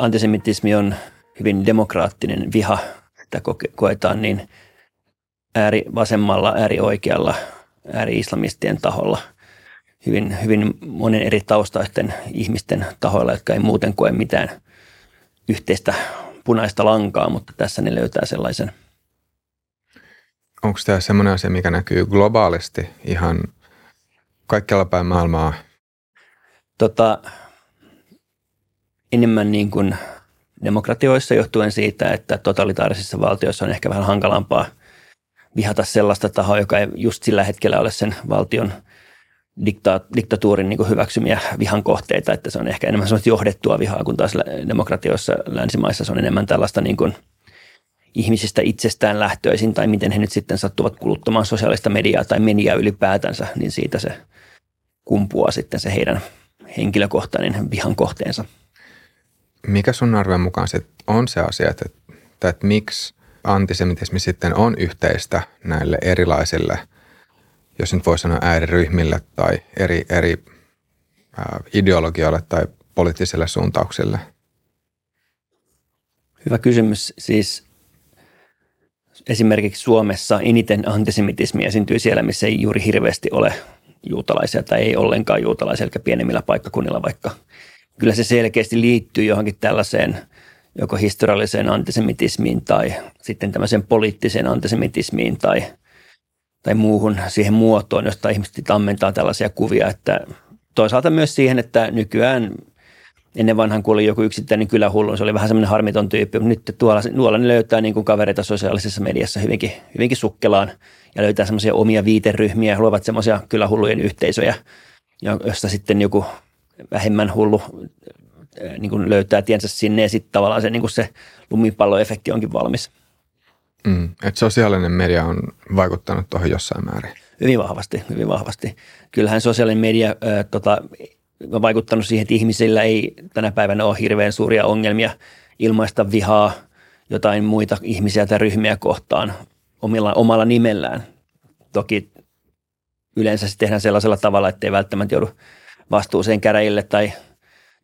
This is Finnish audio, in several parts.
antisemitismi on hyvin demokraattinen viha, että koetaan niin ääri vasemmalla, ääri oikealla, ääri islamistien taholla hyvin, hyvin monen eri taustaisten ihmisten tahoilla, jotka ei muuten koe mitään yhteistä punaista lankaa, mutta tässä ne löytää sellaisen. Onko tämä sellainen asia, mikä näkyy globaalisti ihan kaikkialla päin maailmaa? Tota, enemmän niin kuin demokratioissa johtuen siitä, että totalitaarisissa valtioissa on ehkä vähän hankalampaa vihata sellaista tahoa, joka ei just sillä hetkellä ole sen valtion dikta- diktatuurin niin hyväksymiä vihan kohteita, että se on ehkä enemmän sellaista johdettua vihaa, kun taas demokratioissa länsimaissa se on enemmän tällaista niin kuin ihmisistä itsestään lähtöisin tai miten he nyt sitten sattuvat kuluttamaan sosiaalista mediaa tai mediaa ylipäätänsä, niin siitä se kumpuaa sitten se heidän henkilökohtainen vihan kohteensa. Mikä sun arvion mukaan sit on se asia, että, että, että miksi antisemitismi sitten on yhteistä näille erilaisille, jos nyt voi sanoa ääriryhmille tai eri, eri ää, ideologioille tai poliittisille suuntauksille? Hyvä kysymys. Siis esimerkiksi Suomessa eniten antisemitismi esiintyy siellä, missä ei juuri hirveästi ole juutalaisia tai ei ollenkaan juutalaisia, eli pienemmillä paikkakunnilla vaikka. Kyllä se selkeästi liittyy johonkin tällaiseen joko historialliseen antisemitismiin tai sitten tämmöiseen poliittiseen antisemitismiin tai, tai muuhun siihen muotoon, josta ihmiset ammentaa tällaisia kuvia, että toisaalta myös siihen, että nykyään ennen vanhan, kun oli joku yksittäinen kylähullu, se oli vähän semmoinen harmiton tyyppi, mutta nyt tuolla, tuolla ne löytää niin kuin kavereita sosiaalisessa mediassa hyvinkin, hyvinkin sukkelaan ja löytää semmoisia omia viiteryhmiä, luovat semmoisia kylähullujen yhteisöjä, josta sitten joku vähemmän hullu niin kuin löytää tiensä sinne ja sitten tavallaan se, niin kuin se lumipalloefekti onkin valmis. Mm, että sosiaalinen media on vaikuttanut tuohon jossain määrin. Hyvin vahvasti, hyvin vahvasti. Kyllähän sosiaalinen media äh, tota, on vaikuttanut siihen, että ihmisillä ei tänä päivänä ole hirveän suuria ongelmia ilmaista vihaa jotain muita ihmisiä tai ryhmiä kohtaan omilla, omalla nimellään. Toki yleensä se tehdään sellaisella tavalla, että ei välttämättä joudu vastuuseen käräjille tai,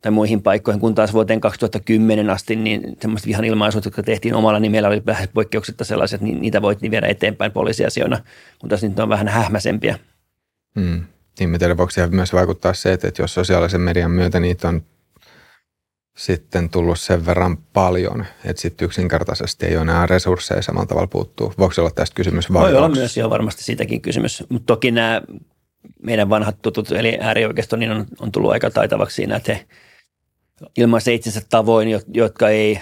tai muihin paikkoihin, kun taas vuoteen 2010 asti niin semmoista vihan ilmaisut, jotka tehtiin omalla nimellä, oli vähän poikkeuksetta sellaiset, niin niitä voit viedä eteenpäin poliisiasioina, mutta taas niitä on vähän hähmäsempiä. Hmm. Niin, mä tiedän, voiko myös vaikuttaa se, että jos sosiaalisen median myötä niitä on sitten tullut sen verran paljon, että sitten yksinkertaisesti ei ole enää resursseja samalla tavalla puuttuu. Voiko olla tästä kysymys vai Voi olla myös jo varmasti siitäkin kysymys, mutta toki nämä meidän vanhat tutut, eli äärioikeisto, niin on, on tullut aika taitavaksi siinä, että he ilmaisee itsensä tavoin, jotka ei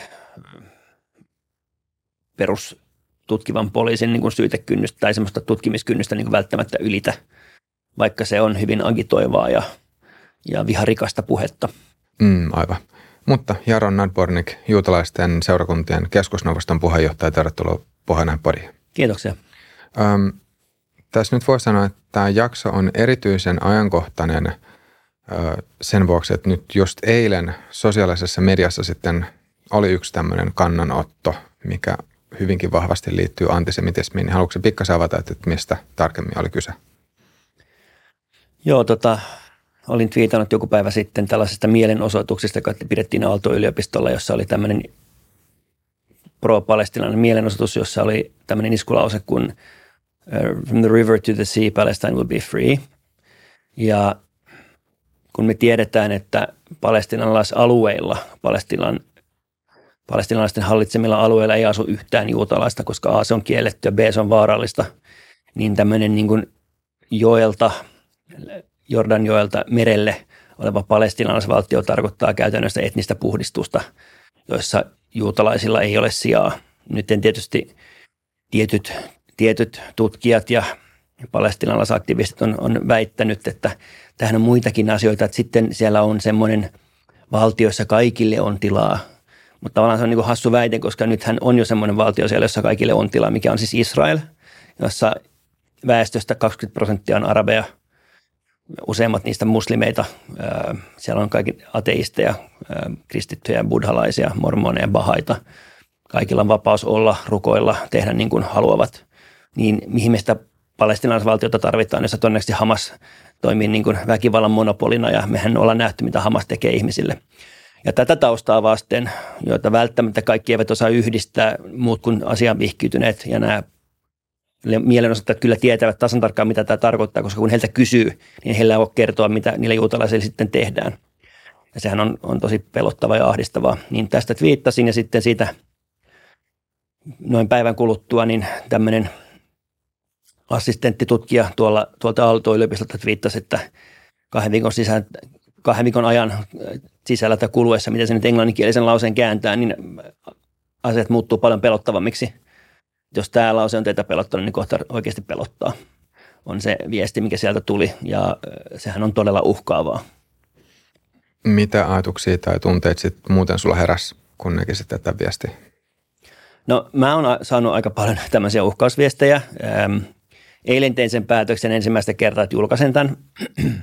perus tutkivan poliisin niin kuin syytekynnystä tai semmoista tutkimiskynnystä niin kuin välttämättä ylitä, vaikka se on hyvin agitoivaa ja, ja viharikasta puhetta. Mm, aivan. Mutta Jaron Nadbornik, juutalaisten seurakuntien keskusneuvoston puheenjohtaja, tervetuloa Pohjanään podiin. Kiitoksia. Öm, tässä nyt voi sanoa, että tämä jakso on erityisen ajankohtainen sen vuoksi, että nyt just eilen sosiaalisessa mediassa sitten oli yksi tämmöinen kannanotto, mikä hyvinkin vahvasti liittyy antisemitismiin. Haluatko pikkasen avata, että mistä tarkemmin oli kyse? Joo, tota, olin twiitannut joku päivä sitten tällaisesta mielenosoituksesta, joka pidettiin Aalto-yliopistolla, jossa oli tämmöinen pro-palestinainen mielenosoitus, jossa oli tämmöinen iskulause kuin uh, From the river to the sea, Palestine will be free. Ja kun me tiedetään, että palestinalaisalueilla, Palestinan, palestinalaisten hallitsemilla alueilla ei asu yhtään juutalaista, koska A se on kielletty ja B se on vaarallista, niin tämmöinen niin kuin joelta Jordanjoelta merelle oleva palestinalaisvaltio tarkoittaa käytännössä etnistä puhdistusta, joissa juutalaisilla ei ole sijaa. Nyt tietysti tietyt, tietyt tutkijat ja palestinalaisaktivistit on, on väittänyt, että tähän on muitakin asioita, että sitten siellä on semmoinen valtio, jossa kaikille on tilaa. Mutta tavallaan se on niin hassu väite, koska nythän on jo semmoinen valtio siellä, jossa kaikille on tilaa, mikä on siis Israel, jossa väestöstä 20 prosenttia on arabeja – useimmat niistä muslimeita. Siellä on kaikki ateisteja, kristittyjä, buddhalaisia, mormoneja, bahaita. Kaikilla on vapaus olla, rukoilla, tehdä niin kuin haluavat. Niin mihin me sitä palestinaisvaltiota tarvitaan, jossa todennäköisesti Hamas toimii niin kuin väkivallan monopolina ja mehän ollaan nähty, mitä Hamas tekee ihmisille. Ja tätä taustaa vasten, joita välttämättä kaikki eivät osaa yhdistää, muut kuin asiaan vihkiytyneet ja nämä mielenosoittajat kyllä tietävät tasan tarkkaan, mitä tämä tarkoittaa, koska kun heiltä kysyy, niin heillä on kertoa, mitä niille juutalaisille sitten tehdään. Ja sehän on, on tosi pelottava ja ahdistavaa. Niin tästä viittasin ja sitten siitä noin päivän kuluttua, niin tämmöinen assistenttitutkija tuolla, tuolta Aalto-yliopistolta viittasi, että kahden viikon, sisään, kahden viikon ajan sisällä tai kuluessa, miten se nyt englanninkielisen lauseen kääntää, niin asiat muuttuu paljon pelottavammiksi. Jos tämä lause on teitä pelottanut, niin kohta oikeasti pelottaa. On se viesti, mikä sieltä tuli ja sehän on todella uhkaavaa. Mitä ajatuksia tai tunteita sitten muuten sulla heräsi, kun näkisit tätä viestiä? No mä oon saanut aika paljon tämmöisiä uhkausviestejä. Eilen tein sen päätöksen ensimmäistä kertaa, että julkaisen tämän,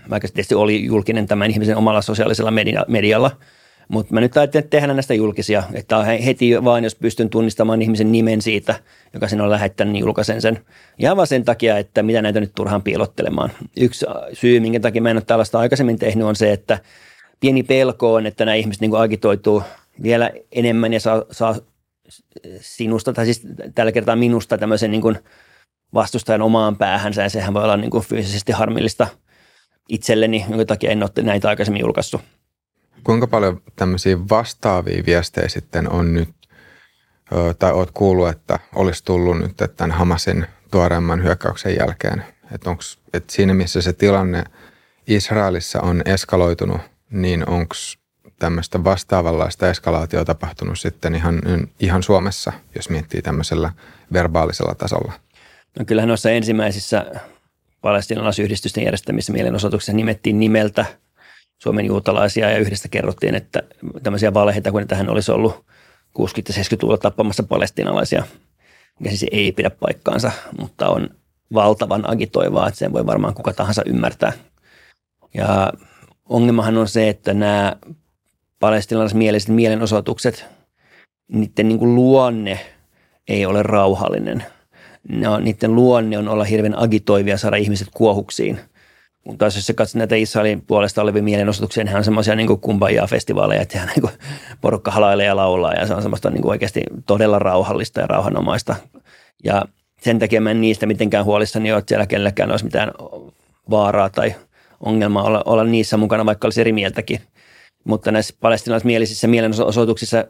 vaikka se tietysti oli julkinen tämän ihmisen omalla sosiaalisella media- medialla. Mutta mä nyt ajattelin tehdä näistä julkisia, että heti vaan, jos pystyn tunnistamaan ihmisen nimen siitä, joka sen on lähettänyt, niin julkaisen sen. Ja vaan sen takia, että mitä näitä nyt turhaan piilottelemaan. Yksi syy, minkä takia mä en ole tällaista aikaisemmin tehnyt, on se, että pieni pelko on, että nämä ihmiset niin agitoituu vielä enemmän ja saa, saa sinusta, tai siis tällä kertaa minusta tämmöisen niin kuin vastustajan omaan päähänsä, ja sehän voi olla niin kuin fyysisesti harmillista itselleni, jonka takia en ole näitä aikaisemmin julkaissut. Kuinka paljon tämmöisiä vastaavia viestejä sitten on nyt, tai oot kuullut, että olisi tullut nyt tämän Hamasin tuoreemman hyökkäyksen jälkeen? Että onko, että siinä missä se tilanne Israelissa on eskaloitunut, niin onko tämmöistä vastaavanlaista eskalaatiota tapahtunut sitten ihan, ihan Suomessa, jos miettii tämmöisellä verbaalisella tasolla? No kyllähän noissa ensimmäisissä palestinalaisyhdistysten järjestämissä mielenosoituksissa nimettiin nimeltä Suomen juutalaisia ja yhdestä kerrottiin, että tämmöisiä valheita, kun tähän olisi ollut 60- ja 70-luvulla tappamassa palestinalaisia, mikä siis ei pidä paikkaansa, mutta on valtavan agitoivaa, että sen voi varmaan kuka tahansa ymmärtää. Ja ongelmahan on se, että nämä palestinalaismieliset mielenosoitukset, niiden niin kuin luonne ei ole rauhallinen. Ne on, niiden luonne on olla hirveän agitoivia saada ihmiset kuohuksiin. Kun taas jos katsot näitä Israelin puolesta olevia mielenosoituksia, ne on semmoisia niin kumbajaa-festivaaleja, että niin kuin porukka halailee ja laulaa ja se on semmoista niin kuin oikeasti todella rauhallista ja rauhanomaista. Ja sen takia mä en niistä mitenkään huolissani ole, että siellä kenelläkään olisi mitään vaaraa tai ongelmaa olla, olla niissä mukana, vaikka olisi eri mieltäkin. Mutta näissä palestinaismielisissä mielenosoituksissa,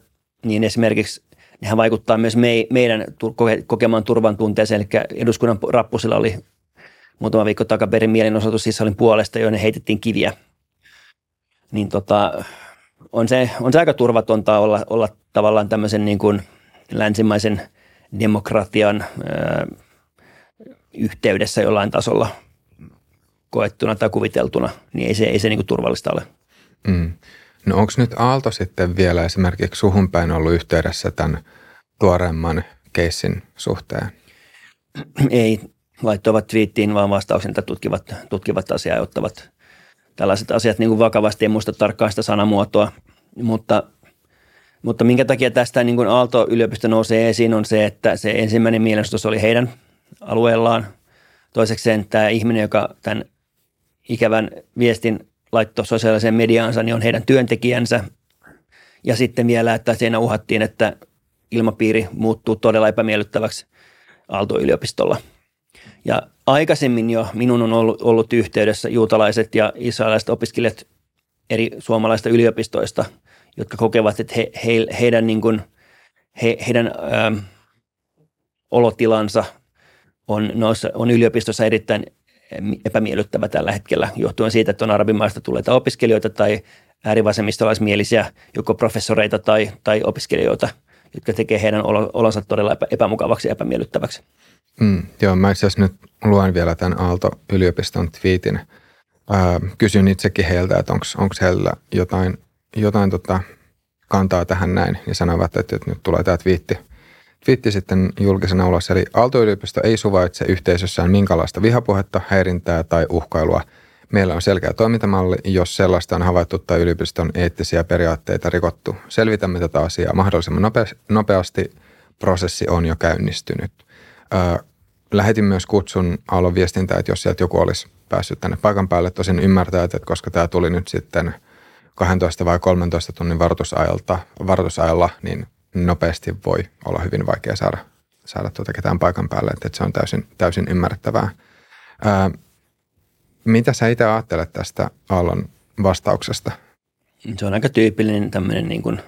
niin esimerkiksi nehän vaikuttaa myös me, meidän kokemaan turvan tunteeseen. Eli eduskunnan rappusilla oli muutama viikko takaperin mielenosoitus olin puolesta, joiden heitettiin kiviä. Niin tota, on, se, on se aika turvatonta olla, olla tavallaan tämmöisen niin kuin länsimaisen demokratian ö, yhteydessä jollain tasolla koettuna tai kuviteltuna, niin ei se, ei se niin kuin turvallista ole. Mm. No onko nyt Aalto sitten vielä esimerkiksi suhun päin ollut yhteydessä tämän tuoreemman keissin suhteen? Ei, laittoivat twiittiin vaan vastauksen, että tutkivat, tutkivat asiaa ja ottavat tällaiset asiat niin kuin vakavasti. En muista tarkkaan sitä sanamuotoa, mutta, mutta minkä takia tästä niin kuin Aalto-yliopisto nousee esiin on se, että se ensimmäinen mielenosoitus oli heidän alueellaan. Toisekseen tämä ihminen, joka tämän ikävän viestin laittoi sosiaaliseen mediaansa, niin on heidän työntekijänsä. Ja sitten vielä, että siinä uhattiin, että ilmapiiri muuttuu todella epämiellyttäväksi Aalto-yliopistolla. Ja aikaisemmin jo minun on ollut, ollut yhteydessä juutalaiset ja israelaiset opiskelijat eri suomalaista yliopistoista, jotka kokevat, että he, he, heidän, niin kuin, he, heidän ö, olotilansa on, noissa, on yliopistossa erittäin epämiellyttävä tällä hetkellä, johtuen siitä, että on arabimaista tulleita opiskelijoita tai äärivasemmistolaismielisiä, joko professoreita tai, tai opiskelijoita, jotka tekee heidän olonsa todella epä, epämukavaksi ja epämiellyttäväksi. Mm, joo, mä itse nyt luen vielä tämän Aalto-yliopiston twiitin. Ää, kysyn itsekin heiltä, että onko heillä jotain, jotain tota kantaa tähän näin, niin sanovat, että, että nyt tulee tämä twiitti – Twitti sitten julkisena ulos, eli Aalto-yliopisto ei suvaitse yhteisössään minkälaista vihapuhetta, häirintää tai uhkailua. Meillä on selkeä toimintamalli, jos sellaista on havaittu tai yliopiston eettisiä periaatteita rikottu. Selvitämme tätä asiaa mahdollisimman nopeasti. Prosessi on jo käynnistynyt. lähetin myös kutsun Aallon viestintää, että jos sieltä joku olisi päässyt tänne paikan päälle, tosin ymmärtää, että koska tämä tuli nyt sitten 12 vai 13 tunnin varoitusajalta, varoitusajalla, niin nopeasti voi olla hyvin vaikea saada, saada tuota ketään paikan päälle, että se on täysin, täysin ymmärrettävää. Ää, mitä sä itse ajattelet tästä Aallon vastauksesta? Se on aika tyypillinen tämmöinen niin kuin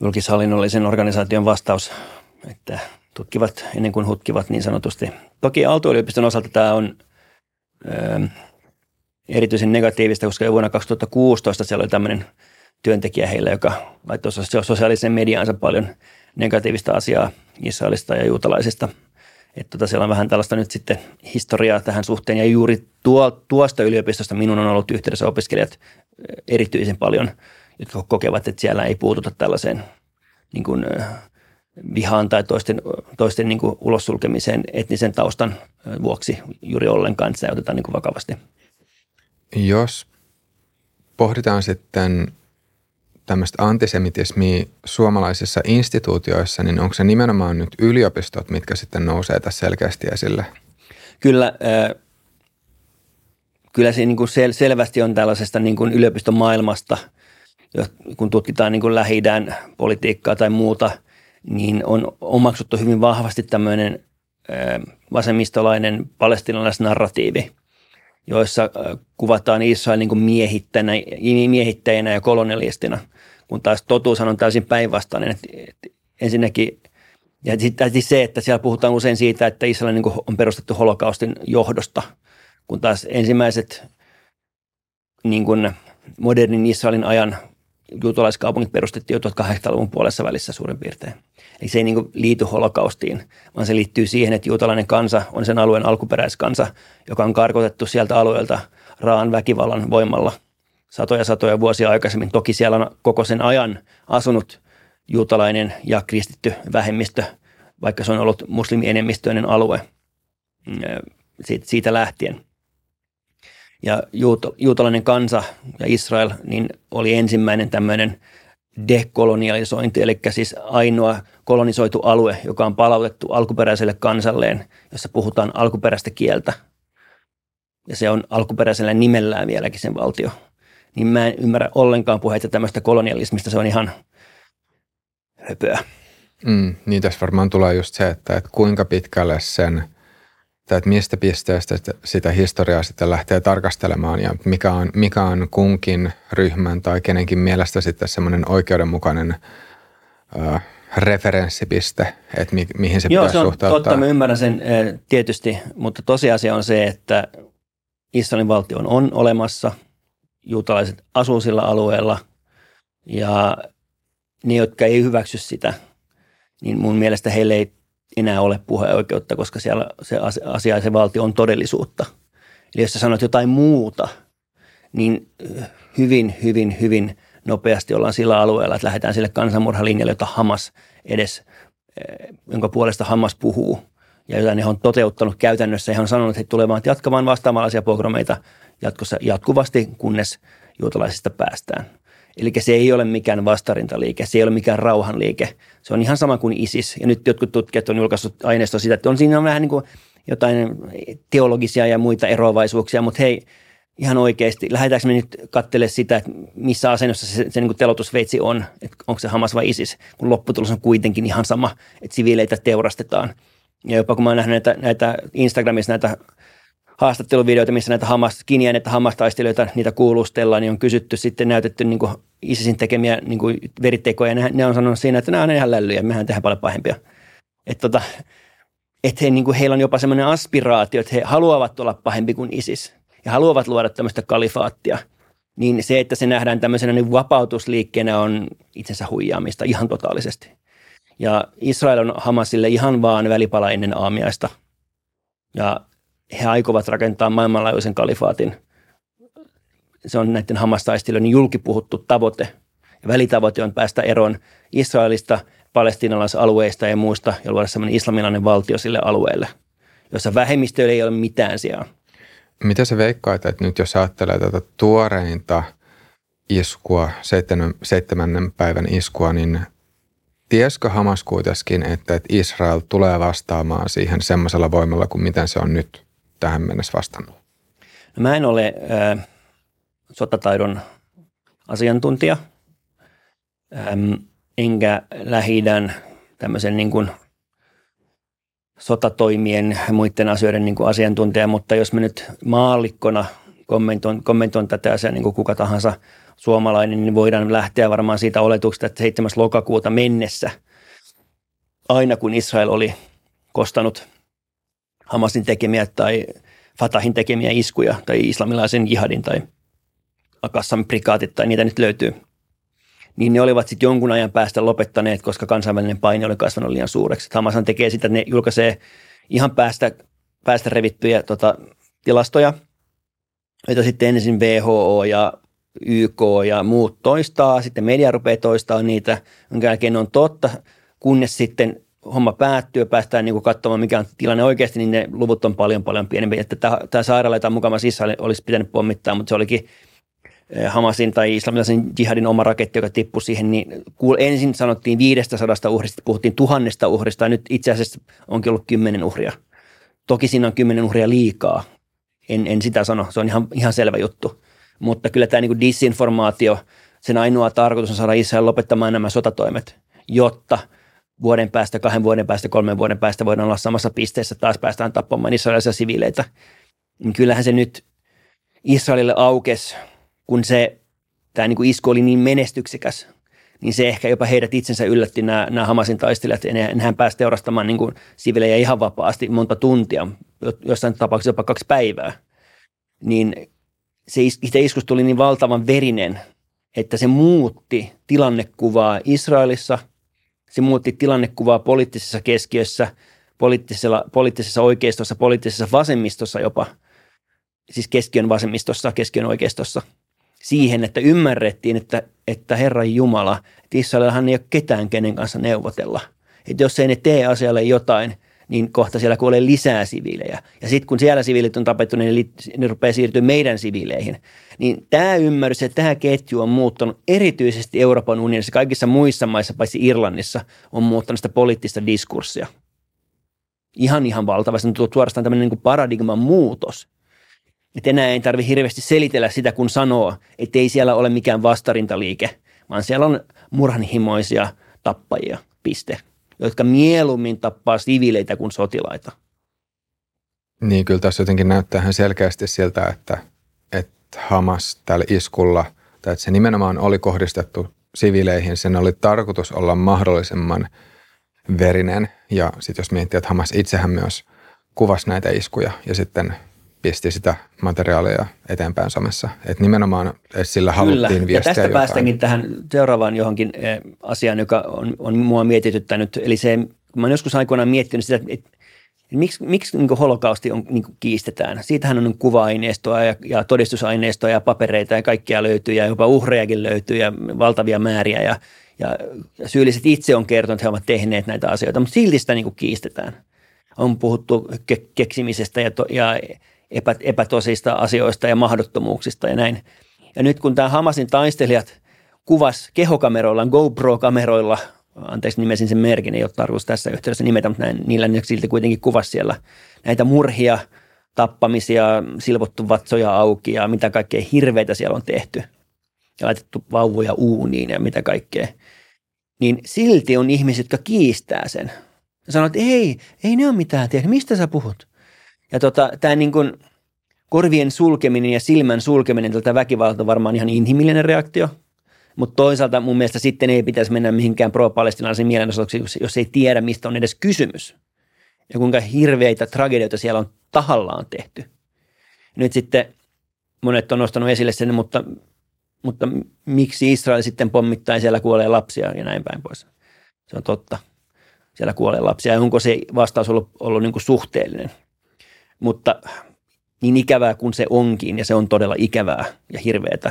julkishallinnollisen organisaation vastaus, että tutkivat ennen kuin hutkivat niin sanotusti. Toki Aalto-yliopiston osalta tämä on ö, erityisen negatiivista, koska jo vuonna 2016 siellä oli tämmöinen työntekijä heillä, joka laittoi sosiaalisen mediaansa paljon negatiivista asiaa Israelista ja juutalaisista. Että tota, siellä on vähän tällaista nyt sitten historiaa tähän suhteen. Ja juuri tuo, tuosta yliopistosta minun on ollut yhteydessä opiskelijat erityisen paljon, jotka kokevat, että siellä ei puututa tällaiseen niin kuin, vihaan tai toisten, toisten niin kuin ulos sulkemiseen etnisen taustan vuoksi juuri ollenkaan, se otetaan niin kuin vakavasti. Jos pohditaan sitten tämmöistä antisemitismiä suomalaisissa instituutioissa, niin onko se nimenomaan nyt yliopistot, mitkä sitten nousee tässä selkeästi esille? Kyllä, äh, kyllä se niin kuin sel- selvästi on tällaisesta niin kuin yliopistomaailmasta, kun tutkitaan niin kuin lähi politiikkaa tai muuta, niin on omaksuttu hyvin vahvasti tämmöinen äh, vasemmistolainen palestinalaisnarratiivi – joissa äh, kuvataan Israel niin miehittäjänä, miehittäjänä ja kolonialistina, kun taas totuus on täysin päinvastainen. Että ensinnäkin ja sitten se, että siellä puhutaan usein siitä, että Israel niin on perustettu holokaustin johdosta, kun taas ensimmäiset niin kuin modernin Israelin ajan juutalaiskaupungit perustettiin jo 1800-luvun puolessa välissä suurin piirtein. Eli se ei niin liity holokaustiin, vaan se liittyy siihen, että juutalainen kansa on sen alueen alkuperäiskansa, joka on karkotettu sieltä alueelta raan väkivallan voimalla satoja satoja vuosia aikaisemmin. Toki siellä on koko sen ajan asunut juutalainen ja kristitty vähemmistö, vaikka se on ollut muslimienemmistöinen alue mm, siitä lähtien – ja juutalainen kansa ja Israel niin oli ensimmäinen tämmöinen dekolonialisointi, eli siis ainoa kolonisoitu alue, joka on palautettu alkuperäiselle kansalleen, jossa puhutaan alkuperäistä kieltä. Ja se on alkuperäisellä nimellään vieläkin sen valtio. Niin mä en ymmärrä ollenkaan puheita tämmöistä kolonialismista, se on ihan höpöä. Mm, niin tässä varmaan tulee just se, että, että kuinka pitkälle sen – että mistä pisteestä sitä historiaa sitten lähtee tarkastelemaan ja mikä on, mikä on kunkin ryhmän tai kenenkin mielestä sitten semmoinen oikeudenmukainen ö, referenssipiste, että mi, mihin se Joo, pitäisi se on suhteuttaa. totta, mä ymmärrän sen tietysti, mutta tosiasia on se, että Israelin valtio on olemassa, juutalaiset asuu sillä alueella ja ne, jotka ei hyväksy sitä, niin mun mielestä heille ei enää ole puheoikeutta, koska siellä se asia ja se valtio on todellisuutta. Eli jos sä sanot jotain muuta, niin hyvin, hyvin, hyvin nopeasti ollaan sillä alueella, että lähdetään sille kansanmurhalinjalle, jota Hamas edes, jonka puolesta Hamas puhuu ja jota ne on toteuttanut käytännössä. He on sanonut, että he tulevat jatkamaan vastaavanlaisia pogromeita jatkossa jatkuvasti, kunnes juutalaisista päästään – Eli se ei ole mikään vastarintaliike, se ei ole mikään rauhanliike. Se on ihan sama kuin ISIS. Ja nyt jotkut tutkijat on julkaissut aineistoa siitä, että on siinä vähän niin kuin jotain teologisia ja muita eroavaisuuksia, mutta hei, ihan oikeasti, lähdetäänkö me nyt katselemaan sitä, että missä asennossa se, se niin kuin telotusveitsi on, että onko se Hamas vai ISIS, kun lopputulos on kuitenkin ihan sama, että siviileitä teurastetaan. Ja jopa kun mä oon nähnyt näitä, näitä Instagramissa näitä haastatteluvideoita, missä näitä Hamas, että Hamas-taistelijoita, niitä kuulustellaan, niin on kysytty sitten näytetty niin kuin ISISin tekemiä niin kuin veritekoja, ja ne, ne on sanonut siinä, että nämä on ihan lällyjä, mehän tehdään paljon pahempia. Että tota, et he, niin kuin heillä on jopa semmoinen aspiraatio, että he haluavat olla pahempi kuin ISIS ja haluavat luoda tämmöistä kalifaattia. Niin se, että se nähdään tämmöisenä niin vapautusliikkeenä on itsensä huijaamista ihan totaalisesti. Ja Israel on Hamasille ihan vaan välipala ennen aamiaista. Ja he aikovat rakentaa maailmanlaajuisen kalifaatin. Se on näiden Hamas-taistelijoiden julkipuhuttu tavoite. Ja välitavoite on päästä eroon Israelista, palestiinalaisalueista ja muista ja luoda sellainen islamilainen valtio sille alueelle, jossa vähemmistöille ei ole mitään sijaa. Mitä se veikkaa, että nyt jos ajattelee tätä tuoreinta iskua, seitsemännen päivän iskua, niin tiesikö Hamas kuitenkin, että Israel tulee vastaamaan siihen semmoisella voimalla kuin miten se on nyt? Tähän mennessä vastannut? No mä en ole äh, sotataidon asiantuntija, äm, enkä lähi tämmöisen niin kuin sotatoimien muiden asioiden niin kuin asiantuntija, mutta jos mä nyt maallikkona kommentoin, kommentoin tätä asiaa niin kuin kuka tahansa suomalainen, niin voidaan lähteä varmaan siitä oletuksesta, että 7. lokakuuta mennessä, aina kun Israel oli kostanut Hamasin tekemiä tai Fatahin tekemiä iskuja tai islamilaisen jihadin tai Akassam prikaatit tai niitä nyt löytyy, niin ne olivat sitten jonkun ajan päästä lopettaneet, koska kansainvälinen paine oli kasvanut liian suureksi. Hamashan tekee sitä, että ne julkaisee ihan päästä, päästä revittyjä tota, tilastoja, joita sitten ensin WHO ja YK ja muut toistaa, sitten media rupeaa toistaa niitä, jonka jälkeen ne on totta, kunnes sitten homma päättyy ja päästään niin kuin katsomaan, mikä on tilanne oikeasti, niin ne luvut on paljon paljon pienempi. Että tämä, sairaala, jota mukana sisällä olisi pitänyt pommittaa, mutta se olikin eh, Hamasin tai islamilaisen jihadin oma raketti, joka tippui siihen, niin ensin sanottiin 500 uhrista, puhuttiin tuhannesta uhrista, ja nyt itse asiassa onkin ollut kymmenen uhria. Toki siinä on kymmenen uhria liikaa, en, en sitä sano, se on ihan, ihan selvä juttu. Mutta kyllä tämä niin disinformaatio, sen ainoa tarkoitus on saada Israel lopettamaan nämä sotatoimet, jotta – vuoden päästä, kahden vuoden päästä, kolmen vuoden päästä voidaan olla samassa pisteessä, taas päästään tappamaan israelilaisia siviileitä. Niin kyllähän se nyt Israelille aukes, kun se tämä niin kuin isku oli niin menestyksekäs, niin se ehkä jopa heidät itsensä yllätti nämä, nämä Hamasin taistelijat. Nehän pääsi teurastamaan niin kuin sivilejä ihan vapaasti monta tuntia, jossain tapauksessa jopa kaksi päivää. Niin se itse iskusta tuli niin valtavan verinen, että se muutti tilannekuvaa Israelissa – se muutti tilannekuvaa poliittisessa keskiössä, poliittisessa, poliittisessa oikeistossa, poliittisessa vasemmistossa jopa, siis keskiön vasemmistossa, keskiön oikeistossa, siihen, että ymmärrettiin, että, että Herran Jumala, että Israelillahan ei ole ketään, kenen kanssa neuvotella. Että jos ei ne tee asialle jotain, niin kohta siellä kuolee lisää siviilejä. Ja sitten kun siellä siviilit on tapettu, niin ne, ne rupeaa siirtyä meidän siviileihin. Niin tämä ymmärrys, että tämä ketju on muuttanut erityisesti Euroopan unionissa, kaikissa muissa maissa, paitsi Irlannissa, on muuttanut sitä poliittista diskurssia. Ihan ihan valtavasti. On tullut suorastaan tämmöinen niin paradigman muutos. Että enää ei tarvitse hirveästi selitellä sitä, kun sanoo, että ei siellä ole mikään vastarintaliike, vaan siellä on murhanhimoisia tappajia, piste jotka mieluummin tappaa siviileitä kuin sotilaita. Niin, kyllä tässä jotenkin näyttää ihan selkeästi siltä, että, että Hamas tällä iskulla, tai että se nimenomaan oli kohdistettu siviileihin, sen oli tarkoitus olla mahdollisimman verinen. Ja sitten jos miettii, että Hamas itsehän myös kuvasi näitä iskuja ja sitten pisti sitä materiaalia eteenpäin somessa. Että nimenomaan että sillä haluttiin Kyllä. viestiä ja tästä jotain. päästäänkin tähän seuraavaan johonkin eh, asiaan, joka on, on mua mietityttänyt. Eli se, kun mä olen joskus aikoinaan miettinyt sitä, että miksi, miksi niin holokausti on, niin kiistetään. Siitähän on kuva-aineistoa ja, ja todistusaineistoa ja papereita ja kaikkia löytyy ja jopa uhrejakin löytyy ja valtavia määriä ja, ja, ja syylliset itse on kertonut, että he ovat tehneet näitä asioita, mutta silti sitä niin kiistetään. On puhuttu ke- keksimisestä ja, to, ja epä, epätosista asioista ja mahdottomuuksista ja näin. Ja nyt kun tämä Hamasin taistelijat kuvas kehokameroilla, GoPro-kameroilla, anteeksi nimesin sen merkin, ei ole tarkoitus tässä yhteydessä nimetä, mutta näin, niillä ne silti kuitenkin kuvasi siellä näitä murhia, tappamisia, silvottu vatsoja auki ja mitä kaikkea hirveitä siellä on tehty ja laitettu vauvoja uuniin ja mitä kaikkea. Niin silti on ihmiset, jotka kiistää sen. Sanoo, että ei, ei ne ole mitään tehnyt. Mistä sä puhut? Ja tota, tämä niin kuin korvien sulkeminen ja silmän sulkeminen tältä väkivalta on varmaan ihan inhimillinen reaktio, mutta toisaalta mun mielestä sitten ei pitäisi mennä mihinkään pro-palestinaisiin mielenosoituksiin, jos ei tiedä, mistä on edes kysymys. Ja kuinka hirveitä tragedioita siellä on tahallaan tehty. Nyt sitten monet on nostanut esille sen, mutta, mutta miksi Israel sitten pommittaa siellä kuolee lapsia ja näin päin pois. Se on totta. Siellä kuolee lapsia ja onko se vastaus ollut, ollut niin kuin suhteellinen – mutta niin ikävää kuin se onkin, ja se on todella ikävää ja hirveätä,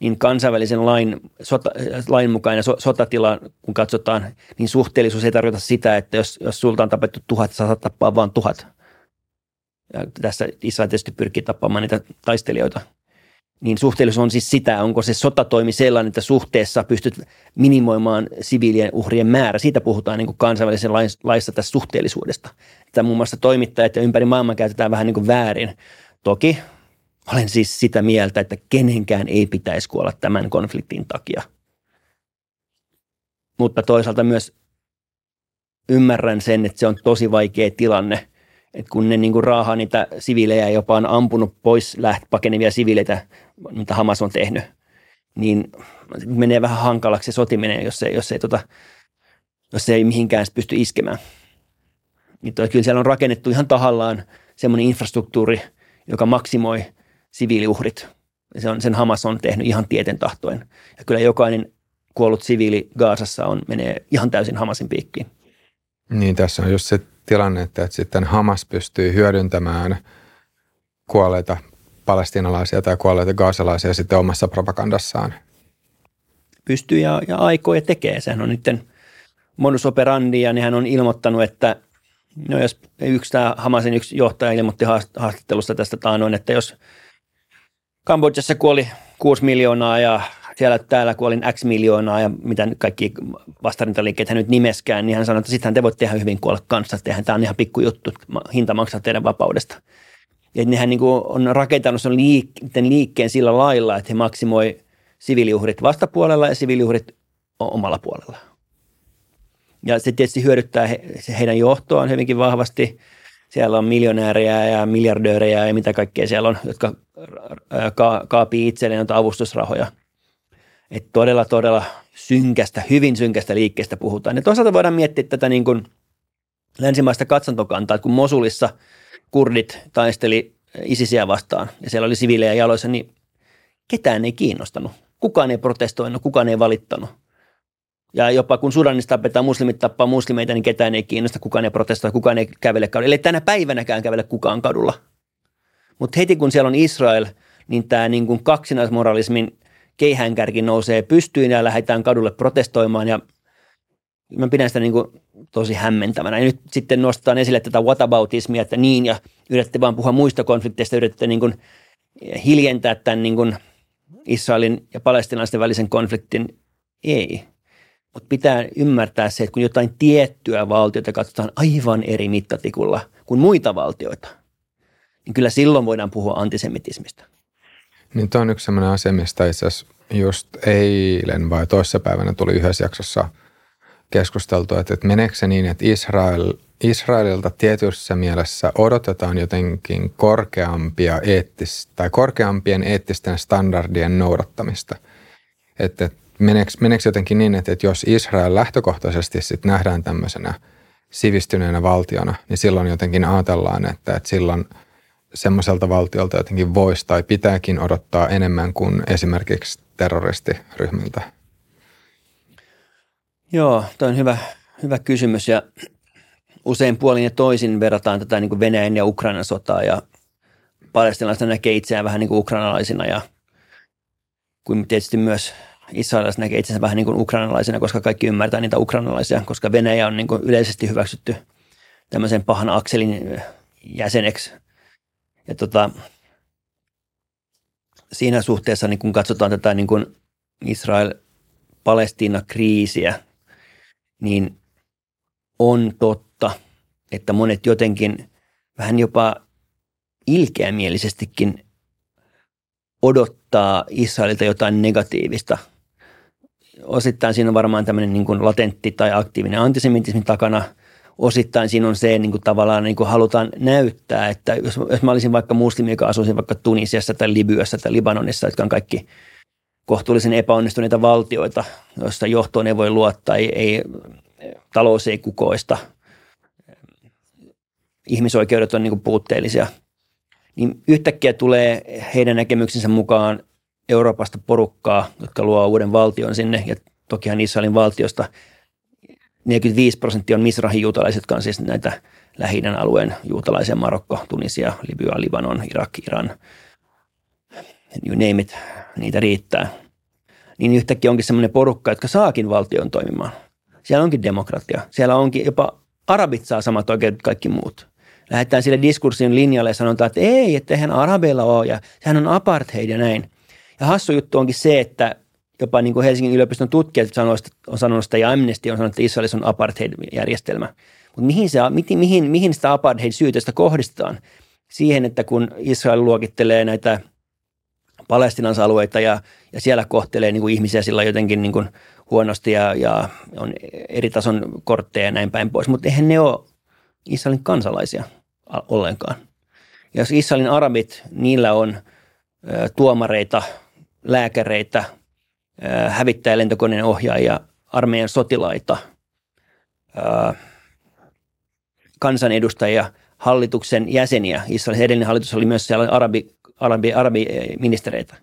niin kansainvälisen lain, sota, lain mukainen so, sotatila, kun katsotaan, niin suhteellisuus ei tarkoita sitä, että jos, jos sulta on tapettu tuhat, sä saat tappaa vain tuhat. Ja tässä Israel tietysti pyrkii tappamaan niitä taistelijoita niin suhteellisuus on siis sitä, onko se sotatoimi sellainen, että suhteessa pystyt minimoimaan siviilien uhrien määrä. Siitä puhutaan niin kansainvälisen laissa tästä suhteellisuudesta. Että muun muassa toimittajat ja ympäri maailman käytetään vähän niin kuin väärin. Toki Olen siis sitä mieltä, että kenenkään ei pitäisi kuolla tämän konfliktin takia. Mutta toisaalta myös ymmärrän sen, että se on tosi vaikea tilanne, että kun ne niin kuin raahaa niitä siviilejä, jopa on ampunut pois läht, pakenevia siviileitä, mitä Hamas on tehnyt, niin menee vähän hankalaksi se sotiminen, jos ei, jos ei, tota, jos ei mihinkään pysty iskemään. Niin toi, kyllä siellä on rakennettu ihan tahallaan semmoinen infrastruktuuri, joka maksimoi siviiliuhrit. Se on, sen Hamas on tehnyt ihan tieten tahtoen. Ja kyllä jokainen kuollut siviili Gaasassa on, menee ihan täysin Hamasin piikkiin. Niin, tässä on just se tilanne, että, sitten Hamas pystyy hyödyntämään kuolleita palestiinalaisia tai kuolleita gaasalaisia sitten omassa propagandassaan. Pystyy ja, ja aikoo ja tekee. Sehän on nyt modus operandi ja hän on ilmoittanut, että no jos yksi tämä Hamasin yksi johtaja ilmoitti haastattelussa tästä taanoin, että jos Kambodjassa kuoli 6 miljoonaa ja siellä täällä kuolin X miljoonaa ja mitä kaikki vastarintaliikkeet hän nyt nimeskään, niin hän sanoi, että sittenhän te voitte ihan hyvin kuolla kanssa, että tämä on ihan pikkujuttu, hinta maksaa teidän vapaudesta. Ja nehän niin kuin on rakentanut sen liikkeen, liikkeen sillä lailla, että he maksimoi siviiliuhrit vastapuolella ja siviiliuhrit omalla puolella. Ja se tietysti hyödyttää he, se heidän johtoaan hyvinkin vahvasti. Siellä on miljonäärejä ja miljardöörejä ja mitä kaikkea siellä on, jotka ka- kaapii itselleen avustusrahoja. Et todella, todella synkästä, hyvin synkästä liikkeestä puhutaan. Ja toisaalta voidaan miettiä tätä niin kuin länsimaista katsontokantaa, että kun Mosulissa kurdit taisteli ISISiä vastaan ja siellä oli siviilejä jaloissa, niin ketään ei kiinnostanut. Kukaan ei protestoinut, kukaan ei valittanut. Ja jopa kun Sudanista tapetaan, muslimit tappaa muslimeita, niin ketään ei kiinnosta, kukaan ei protestoi, kukaan ei kävele kadulla. Eli tänä päivänäkään kävele kukaan kadulla. Mutta heti kun siellä on Israel, niin tämä niin kaksinaismoralismin keihäänkärki nousee pystyyn ja lähdetään kadulle protestoimaan ja mä pidän sitä niin kuin tosi hämmentävänä. Ja nyt sitten nostetaan esille tätä whataboutismia, että niin ja yritätte vaan puhua muista konflikteista, yritätte niin kuin hiljentää tämän niin kuin Israelin ja palestinaisten välisen konfliktin. Ei. Mutta pitää ymmärtää se, että kun jotain tiettyä valtiota katsotaan aivan eri mittatikulla kuin muita valtioita, niin kyllä silloin voidaan puhua antisemitismistä. Niin tuo on yksi sellainen asia, mistä itse asiassa just eilen vai toissapäivänä tuli yhdessä jaksossa keskusteltu, että, että meneekö se niin, että Israel, Israelilta tietyssä mielessä odotetaan jotenkin korkeampia eettis, tai korkeampien eettisten standardien noudattamista. Että, että meneekö, meneekö jotenkin niin, että, että jos Israel lähtökohtaisesti sit nähdään tämmöisenä sivistyneenä valtiona, niin silloin jotenkin ajatellaan, että, että silloin – semmoiselta valtiolta jotenkin voisi tai pitääkin odottaa enemmän kuin esimerkiksi terroristiryhmiltä? Joo, toi on hyvä, hyvä kysymys ja usein puolin ja toisin verrataan tätä niin kuin Venäjän ja Ukrainan sotaa ja palestinalaiset näkee itseään vähän niin kuin ukrainalaisina ja kuin tietysti myös israelilaiset näkee itsensä vähän niin kuin ukrainalaisina, koska kaikki ymmärtää niitä ukrainalaisia, koska Venäjä on niin kuin yleisesti hyväksytty tämmöisen pahan akselin jäseneksi – ja tota, siinä suhteessa, niin kun katsotaan tätä niin kun Israel-Palestiina-kriisiä, niin on totta, että monet jotenkin vähän jopa ilkeämielisestikin odottaa Israelilta jotain negatiivista. Osittain siinä on varmaan tämmöinen niin kuin latentti tai aktiivinen antisemitismi takana – osittain siinä on se, niin kuin tavallaan niin kuin halutaan näyttää, että jos, jos mä olisin vaikka muslimi, joka asuisin vaikka Tunisiassa tai Libyassa tai Libanonissa, jotka on kaikki kohtuullisen epäonnistuneita valtioita, joissa johtoon ei voi luottaa, ei, ei talous ei kukoista, ihmisoikeudet on niin kuin puutteellisia, niin yhtäkkiä tulee heidän näkemyksensä mukaan Euroopasta porukkaa, jotka luo uuden valtion sinne, ja tokihan Israelin valtiosta – 45 prosenttia on Misrahi-juutalaiset, jotka on siis näitä lähi alueen juutalaisia, Marokko, Tunisia, Libya, Libanon, Irak, Iran, you name it, niitä riittää. Niin yhtäkkiä onkin semmoinen porukka, jotka saakin valtion toimimaan. Siellä onkin demokratia. Siellä onkin jopa arabit saa samat oikeudet kaikki muut. Lähdetään sille diskurssin linjalle ja sanotaan, että ei, että eihän arabeilla ole ja sehän on apartheid ja näin. Ja hassu juttu onkin se, että jopa niin kuin Helsingin yliopiston tutkijat on sanonut sitä ja Amnesty on sanonut, että Israelissa on apartheid-järjestelmä. Mutta mihin, se, mihin, mihin sitä apartheid-syytöstä kohdistetaan? Siihen, että kun Israel luokittelee näitä palestinansalueita ja, ja siellä kohtelee niin kuin ihmisiä sillä jotenkin niin kuin huonosti ja, ja on eri tason kortteja ja näin päin pois. Mutta eihän ne ole Israelin kansalaisia ollenkaan. Ja jos Israelin arabit, niillä on ö, tuomareita, lääkäreitä, ö, lentokoneen ohjaajia, armeijan sotilaita, ö, kansanedustajia, hallituksen jäseniä. Israelin edellinen hallitus oli myös siellä arabi, arabi, arabiministereitä.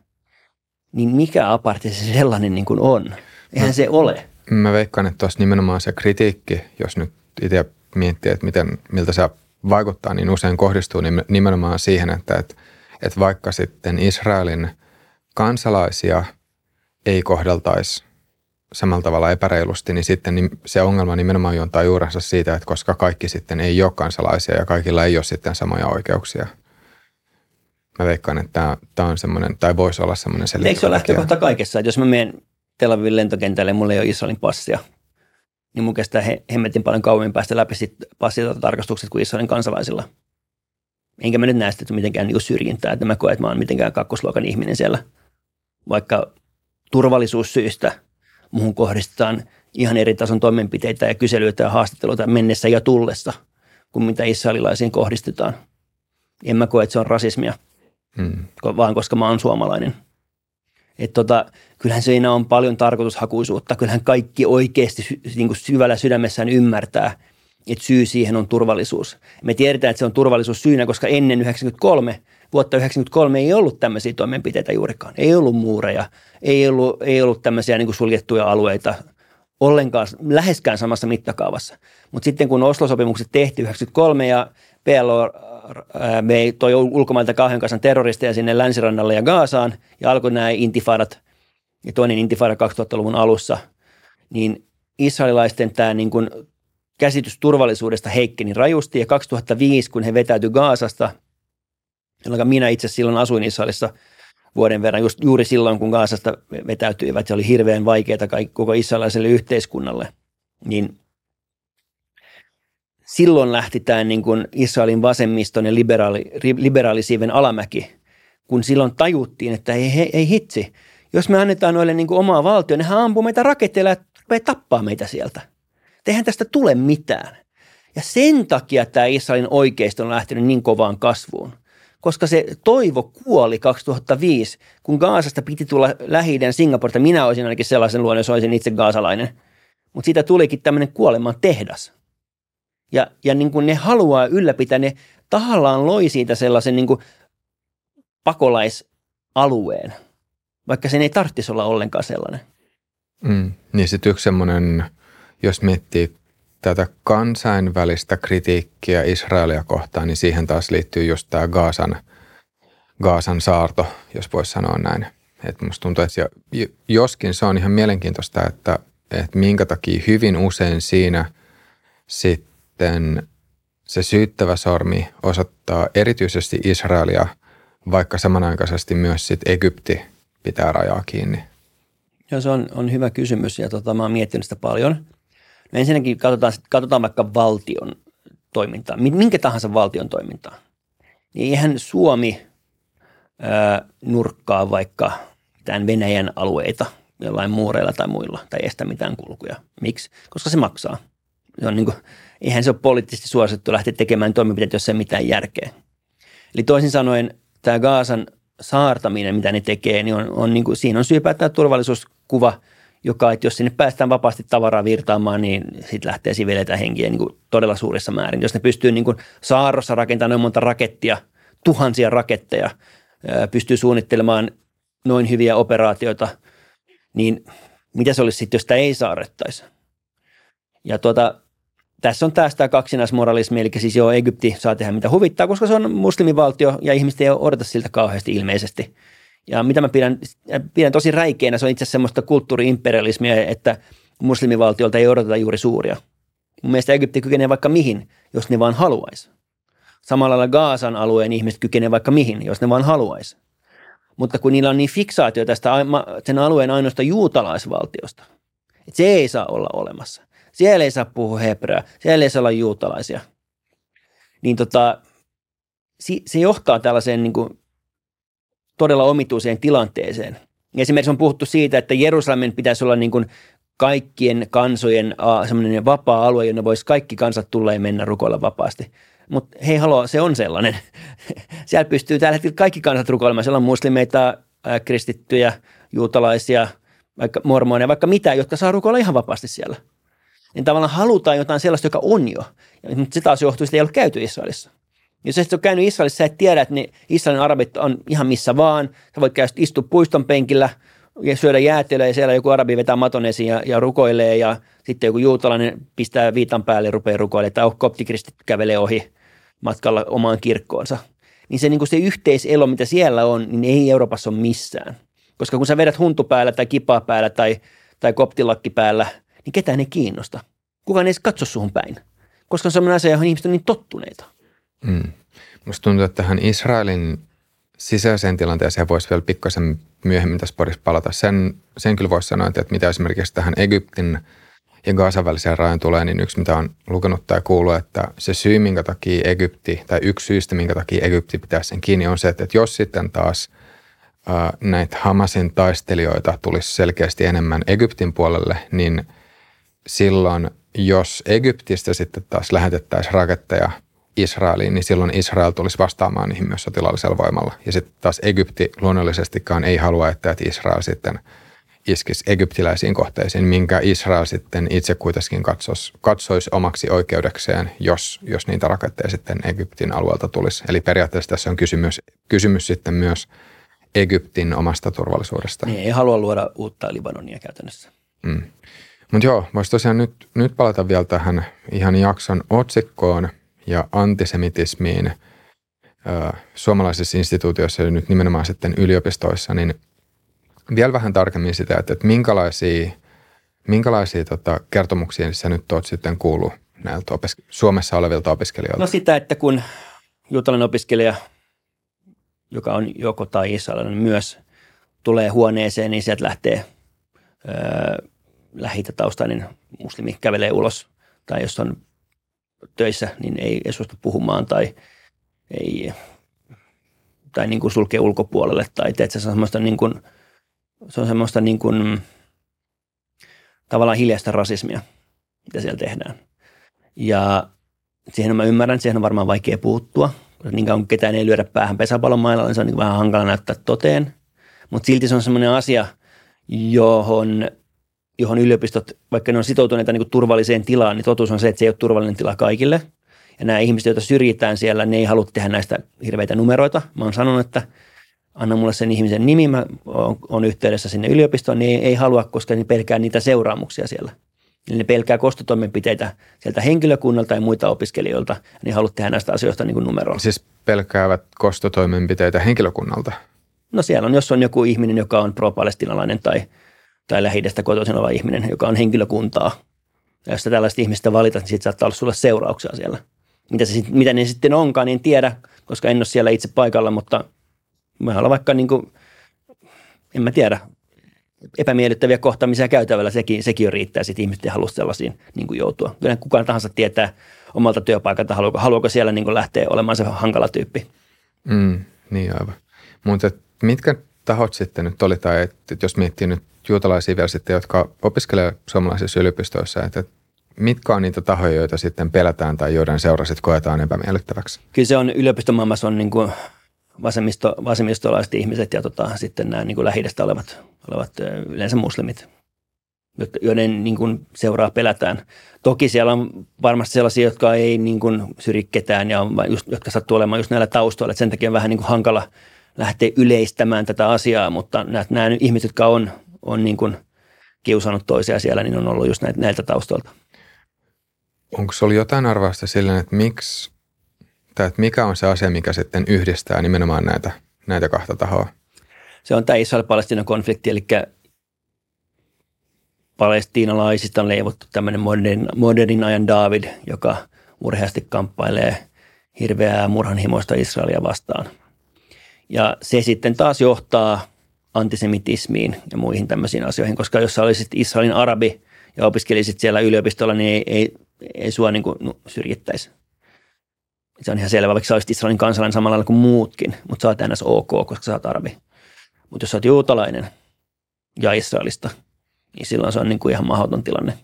Niin mikä aparti se sellainen niin kuin on? Eihän no, se ole. Mä veikkaan, että tuossa nimenomaan se kritiikki, jos nyt itse miettii, että miten, miltä se vaikuttaa, niin usein kohdistuu nimenomaan siihen, että, että, että vaikka sitten Israelin kansalaisia ei kohdeltaisi samalla tavalla epäreilusti, niin sitten se ongelma nimenomaan juontaa juurensa siitä, että koska kaikki sitten ei ole kansalaisia ja kaikilla ei ole sitten samoja oikeuksia. Mä veikkaan, että tämä on semmoinen, tai voisi olla semmoinen selitys. Eikö se ole lähtökohta kaikessa, että jos mä menen Tel Avivin lentokentälle ja mulla ei ole Israelin passia, niin mun kestää he, hemmetin paljon kauemmin päästä läpi sit tarkastukset kuin Israelin kansalaisilla. Enkä mä nyt näe sitä mitenkään niin syrjintää, että mä koen, että mä oon mitenkään kakkosluokan ihminen siellä. Vaikka turvallisuussyistä – muuhun kohdistetaan ihan eri tason toimenpiteitä ja kyselyitä ja haastatteluita mennessä ja tullessa kuin mitä israelilaisiin kohdistetaan. En mä koe, että se on rasismia, hmm. vaan koska mä oon suomalainen. Et tota, kyllähän siinä on paljon tarkoitushakuisuutta. Kyllähän kaikki oikeasti niin kuin syvällä sydämessään ymmärtää, että syy siihen on turvallisuus. Me tiedetään, että se on turvallisuus syynä, koska ennen 93 vuotta 1993 ei ollut tämmöisiä toimenpiteitä juurikaan. Ei ollut muureja, ei ollut, ei ollut tämmöisiä niin kuin suljettuja alueita ollenkaan, läheskään samassa mittakaavassa. Mutta sitten kun Oslo-sopimukset tehtiin 1993 ja PLO vei toi ulkomailta kauhean kanssa terroristeja sinne länsirannalle ja Gaasaan ja alkoi nämä intifadat ja toinen intifada 2000-luvun alussa, niin israelilaisten tämä niin kuin käsitys turvallisuudesta heikkeni rajusti ja 2005, kun he vetäytyi Gaasasta – jolloin minä itse silloin asuin Israelissa vuoden verran, just juuri silloin, kun Gaasasta vetäytyivät, se oli hirveän vaikeaa koko israelilaiselle yhteiskunnalle, niin silloin lähti tämä niin kuin Israelin vasemmiston ja liberaali, liberaalisiiven alamäki, kun silloin tajuttiin, että ei, ei, ei hitsi, jos me annetaan noille niin kuin omaa valtio, niin hän ampuu meitä raketteilla ja tappaa meitä sieltä. Eihän tästä tule mitään. Ja sen takia tämä Israelin oikeisto on lähtenyt niin kovaan kasvuun koska se toivo kuoli 2005, kun Gaasasta piti tulla lähi Singaporesta. Minä olisin ainakin sellaisen luonnon, jos olisin itse gaasalainen. Mutta siitä tulikin tämmöinen kuoleman tehdas. Ja, ja niin kuin ne haluaa ylläpitää, ne tahallaan loi siitä sellaisen niin kuin pakolaisalueen, vaikka sen ei tarvitsisi olla ollenkaan sellainen. Mm, niin sitten yksi semmoinen, jos miettii tätä kansainvälistä kritiikkiä Israelia kohtaan, niin siihen taas liittyy just tämä Gaasan, Gaasan saarto, jos voisi sanoa näin. Että musta tuntuu, että joskin se on ihan mielenkiintoista, että, että minkä takia hyvin usein siinä sitten se syyttävä sormi osoittaa erityisesti Israelia, vaikka samanaikaisesti myös sitten Egypti pitää rajaa kiinni. Joo, se on, on hyvä kysymys ja tota, mä oon miettinyt sitä paljon – No ensinnäkin katsotaan, katsotaan vaikka valtion toimintaa, minkä tahansa valtion toimintaa. Niin eihän Suomi ää, nurkkaa vaikka mitään Venäjän alueita jollain muureilla tai muilla tai estä mitään kulkuja. Miksi? Koska se maksaa. Se on niin kuin, eihän se ole poliittisesti suosittu lähteä tekemään toimenpiteitä, jos ei mitään järkeä. Eli toisin sanoen tämä Gaasan saartaminen, mitä ne tekee, niin on, on niin kuin, siinä on syypää tämä turvallisuuskuva – joka, että jos sinne päästään vapaasti tavaraa virtaamaan, niin sitten lähtee siveleitä henkiä niin kuin todella suurissa määrin. Jos ne pystyy niin kuin saarrossa rakentamaan noin monta rakettia, tuhansia raketteja, pystyy suunnittelemaan noin hyviä operaatioita, niin mitä se olisi sitten, jos sitä ei saarettaisi? Ja tuota, tässä on taas tämä kaksinaismoralismi, eli siis joo, Egypti saa tehdä mitä huvittaa, koska se on muslimivaltio ja ihmiset ei odota siltä kauheasti ilmeisesti – ja mitä mä pidän, pidän tosi räikeänä, se on itse asiassa semmoista kulttuuriimperialismia, että muslimivaltiolta ei odoteta juuri suuria. Mun mielestä Egypti kykenee vaikka mihin, jos ne vaan haluaisi. Samalla lailla Gaasan alueen ihmiset kykenee vaikka mihin, jos ne vaan haluaisi. Mutta kun niillä on niin fiksaatio tästä sen alueen ainoasta juutalaisvaltiosta, että se ei saa olla olemassa. Siellä ei saa puhua hebreaa, siellä ei saa olla juutalaisia. Niin tota, se johtaa tällaiseen niin kuin todella omituiseen tilanteeseen. Esimerkiksi on puhuttu siitä, että Jerusalemin pitäisi olla niin kuin kaikkien kansojen semmoinen vapaa alue, jonne voisi kaikki kansat tulla ja mennä rukoilla vapaasti. Mutta hei haloo, se on sellainen. Siellä pystyy tällä hetkellä kaikki kansat rukoilemaan. Siellä on muslimeita, kristittyjä, juutalaisia, vaikka mormoneja, vaikka mitä, jotka saa rukoilla ihan vapaasti siellä. Niin tavallaan halutaan jotain sellaista, joka on jo. Mutta se taas johtuu, että ei ole käyty Israelissa. Jos et ole käynyt Israelissa, sä et tiedä, että ne Israelin arabit on ihan missä vaan. Sä voit käydä istua puiston penkillä ja syödä jäätelöä ja siellä joku arabi vetää maton esiin ja, ja rukoilee ja sitten joku juutalainen pistää viitan päälle ja rupeaa rukoilemaan tai koptikristit kävelee ohi matkalla omaan kirkkoonsa. Niin se, niin kuin se yhteiselo, mitä siellä on, niin ei Euroopassa ole missään. Koska kun sä vedät huntu päällä tai kipaa päällä tai, tai koptilakki päällä, niin ketään ei kiinnosta. Kukaan ei edes katso suhun päin. Koska on sellainen asia, johon ihmiset on niin tottuneita. Mm. Musta tuntuu, että tähän Israelin sisäiseen tilanteeseen voisi vielä pikkasen myöhemmin tässä parissa palata. Sen, sen kyllä voisi sanoa, että mitä esimerkiksi tähän Egyptin ja Gazan väliseen rajan tulee, niin yksi mitä on lukenut tai kuullut, että se syy, minkä takia Egypti, tai yksi syystä, minkä takia Egypti pitää sen kiinni, on se, että jos sitten taas ää, näitä Hamasin taistelijoita tulisi selkeästi enemmän Egyptin puolelle, niin silloin, jos Egyptistä sitten taas lähetettäisiin raketteja – Israeliin, niin silloin Israel tulisi vastaamaan niihin myös sotilaallisella voimalla. Ja sitten taas Egypti luonnollisestikaan ei halua, että Israel sitten iskisi egyptiläisiin kohteisiin, minkä Israel sitten itse kuitenkin katsoisi, katsoisi omaksi oikeudekseen, jos, jos niitä raketteja sitten Egyptin alueelta tulisi. Eli periaatteessa tässä on kysymys, kysymys sitten myös Egyptin omasta turvallisuudesta. Niin, ei halua luoda uutta Libanonia käytännössä. Mm. Mutta joo, voisi tosiaan nyt, nyt palata vielä tähän ihan jakson otsikkoon – ja antisemitismiin ö, suomalaisissa instituutioissa ja nyt nimenomaan sitten yliopistoissa, niin vielä vähän tarkemmin sitä, että, että minkälaisia, minkälaisia tota, kertomuksia sä nyt oot sitten kuullut näiltä opiske- Suomessa olevilta opiskelijoilta? No sitä, että kun juutalainen opiskelija, joka on joko tai israelilainen myös, tulee huoneeseen, niin sieltä lähtee öö, lähitätaustainen muslimi kävelee ulos. Tai jos on töissä, niin ei, ei suostu puhumaan tai ei, tai niin kuin sulkee ulkopuolelle tai teet se semmoista niin kuin, se on semmoista niin kuin, tavallaan hiljaista rasismia, mitä siellä tehdään. Ja siihen mä ymmärrän, siihen on varmaan vaikea puuttua. Niin kauan ketään ei lyödä päähän pesäpallon mailla, niin se on niin vähän hankala näyttää toteen. Mutta silti se on semmoinen asia, johon johon yliopistot, vaikka ne on sitoutuneita niin kuin turvalliseen tilaan, niin totuus on se, että se ei ole turvallinen tila kaikille. Ja nämä ihmiset, joita syrjitään siellä, ne ei halua tehdä näistä hirveitä numeroita. Mä oon sanonut, että anna mulle sen ihmisen nimi, mä oon yhteydessä sinne yliopistoon, niin ei, ei halua, koska ne pelkää niitä seuraamuksia siellä. Eli ne pelkää kostotoimenpiteitä sieltä henkilökunnalta ja muita opiskelijoilta, ja ne haluaa tehdä näistä asioista niin numeroa. Siis pelkäävät kostotoimenpiteitä henkilökunnalta? No siellä on, jos on joku ihminen, joka on pro-palestinalainen tai – tai lähi kotoisin oleva ihminen, joka on henkilökuntaa. Ja jos tällaista ihmistä valitat, niin siitä saattaa olla sulle seurauksia siellä. Mitä, se, mitä ne sitten onkaan, niin en tiedä, koska en ole siellä itse paikalla, mutta mä olla vaikka niin kuin, en mä tiedä, epämiellyttäviä kohtaamisia käytävällä, sekin, sekin jo riittää, sitten ihmiset ei halua sellaisiin niin kuin joutua. Kyllä kukaan tahansa tietää omalta työpaikalta, haluaako, haluaako siellä niin kuin lähteä olemaan se hankala tyyppi. Mm, niin aivan. Mutta mitkä tahot sitten nyt oli, tai että jos miettii nyt juutalaisia vielä sitten, jotka opiskelevat suomalaisissa yliopistoissa, että mitkä on niitä tahoja, joita sitten pelätään tai joiden seurasit koetaan epämiellyttäväksi? Kyllä se on yliopistomaailmassa on niin kuin vasemmisto, vasemmistolaiset ihmiset ja tota, sitten nämä niin kuin olevat, olevat yleensä muslimit, joiden niin kuin seuraa pelätään. Toki siellä on varmasti sellaisia, jotka ei niin kuin syri ketään ja on just, jotka sattuu olemaan just näillä taustoilla. Että sen takia on vähän niin kuin hankala lähteä yleistämään tätä asiaa, mutta nämä, nämä ihmiset, jotka on on niin kuin kiusannut toisia siellä, niin on ollut just näitä, näiltä taustoilta. Onko se ollut jotain arvausta sillä, että miksi, tai että mikä on se asia, mikä sitten yhdistää nimenomaan näitä, näitä kahta tahoa? Se on tämä Israel-Palestinan konflikti, eli palestiinalaisista on leivottu tämmöinen modernin, modernin ajan David, joka urheasti kamppailee hirveää murhanhimoista Israelia vastaan. Ja se sitten taas johtaa antisemitismiin ja muihin tämmöisiin asioihin, koska jos sä olisit Israelin arabi ja opiskelisit siellä yliopistolla, niin ei, ei, ei sua niin kuin syrjittäisi. Se on ihan selvä, vaikka sä olisit Israelin kansalainen samalla lailla kuin muutkin, mutta sä oot ns. ok, koska sä oot arabi. Mutta jos sä oot juutalainen ja Israelista, niin silloin se on niin kuin ihan mahdoton tilanne.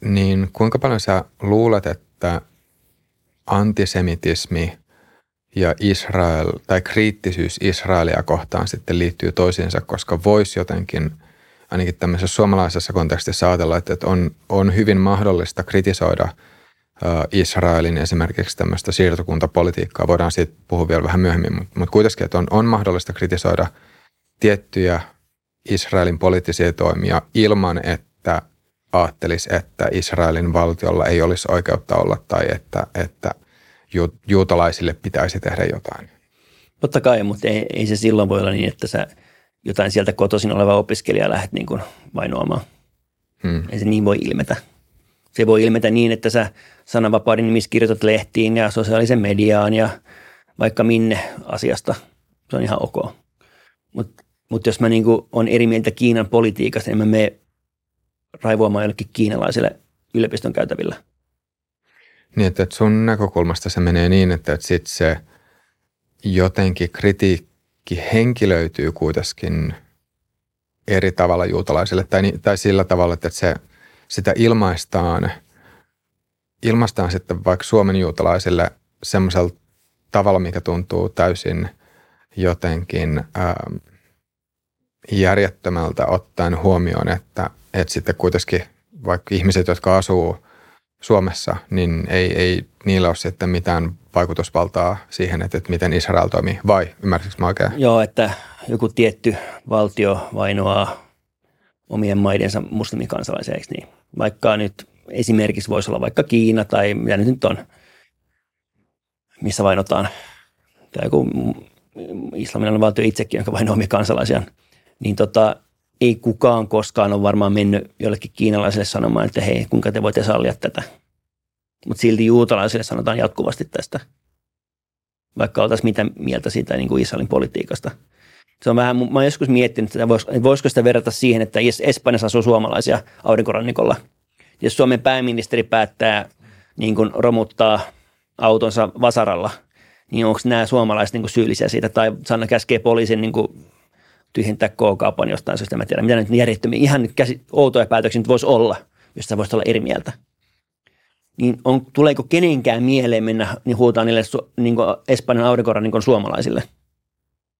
Niin kuinka paljon sä luulet, että antisemitismi ja Israel tai kriittisyys Israelia kohtaan sitten liittyy toisiinsa, koska voisi jotenkin ainakin tämmöisessä suomalaisessa kontekstissa ajatella, että on, on hyvin mahdollista kritisoida Israelin esimerkiksi tämmöistä siirtokuntapolitiikkaa. Voidaan siitä puhua vielä vähän myöhemmin, mutta, mutta kuitenkin, että on, on mahdollista kritisoida tiettyjä Israelin poliittisia toimia ilman, että ajattelisi, että Israelin valtiolla ei olisi oikeutta olla tai että, että juutalaisille pitäisi tehdä jotain. Totta kai, mutta ei, ei se silloin voi olla niin, että sä jotain sieltä kotoisin oleva opiskelija lähdet niin kuin vainoamaan. Hmm. Ei se niin voi ilmetä. Se voi ilmetä niin, että sä sananvapauden nimissä kirjoitat lehtiin ja sosiaalisen mediaan ja vaikka minne asiasta. Se on ihan ok. Mutta mut jos mä niin on eri mieltä Kiinan politiikasta, niin mä mene raivoamaan jollekin kiinalaiselle yliopiston käytävillä. Niin, että sun näkökulmasta se menee niin, että, sit se jotenkin kritiikki henkilöityy kuitenkin eri tavalla juutalaisille. Tai, tai sillä tavalla, että se, sitä ilmaistaan, ilmaistaan sitten vaikka Suomen juutalaisille semmoisella tavalla, mikä tuntuu täysin jotenkin ää, järjettömältä ottaen huomioon, että, että sitten kuitenkin vaikka ihmiset, jotka asuu Suomessa, niin ei, ei niillä ole sitten mitään vaikutusvaltaa siihen, että, että miten Israel toimii, vai ymmärsikö mä oikein? Joo, että joku tietty valtio vainoaa omien maidensa muslimikansalaisia, eikö niin? Vaikka nyt esimerkiksi voisi olla vaikka Kiina tai mitä nyt on, missä vainotaan, tai joku islamilainen valtio itsekin, joka vainoaa omia kansalaisiaan, niin tota, ei kukaan koskaan ole varmaan mennyt jollekin kiinalaiselle sanomaan, että hei, kuinka te voitte sallia tätä. Mutta silti juutalaisille sanotaan jatkuvasti tästä, vaikka oltaisiin mitä mieltä siitä niin kuin Israelin politiikasta. Se on vähän, mä oon joskus miettinyt, että voisiko sitä verrata siihen, että Espanjassa asuu suomalaisia aurinkorannikolla. Jos Suomen pääministeri päättää niin kuin romuttaa autonsa vasaralla, niin onko nämä suomalaiset niin kuin syyllisiä siitä, tai Sanna käskee poliisin niin kuin tyhjentää K-kaupan jostain syystä. Mä tiedän, mitä nyt järjettömiä, ihan nyt käsi, outoja päätöksiä nyt voisi olla, jos sä voisit olla eri mieltä. Niin on, tuleeko kenenkään mieleen mennä niin huutaa niille niin Espanjan aurinkorannikon suomalaisille?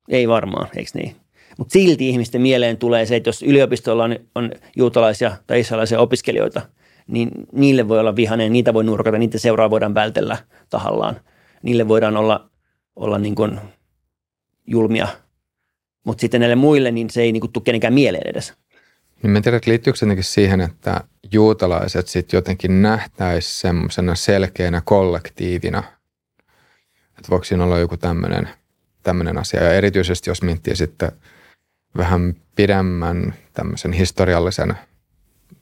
Ei varmaan, eikö niin? Mutta silti ihmisten mieleen tulee se, että jos yliopistolla on, on juutalaisia tai israelaisia opiskelijoita, niin niille voi olla vihainen, niitä voi nurkata, niitä seuraa voidaan vältellä tahallaan. Niille voidaan olla, olla niin kuin julmia mutta sitten näille muille, niin se ei niin tule kenenkään mieleen edes. Niin mä tiedän, että liittyykö se siihen, että juutalaiset sitten jotenkin nähtäisi semmoisena selkeänä kollektiivina, että voiko siinä olla joku tämmöinen tämmöinen asia. Ja erityisesti jos miettii sitten vähän pidemmän tämmöisen historiallisen,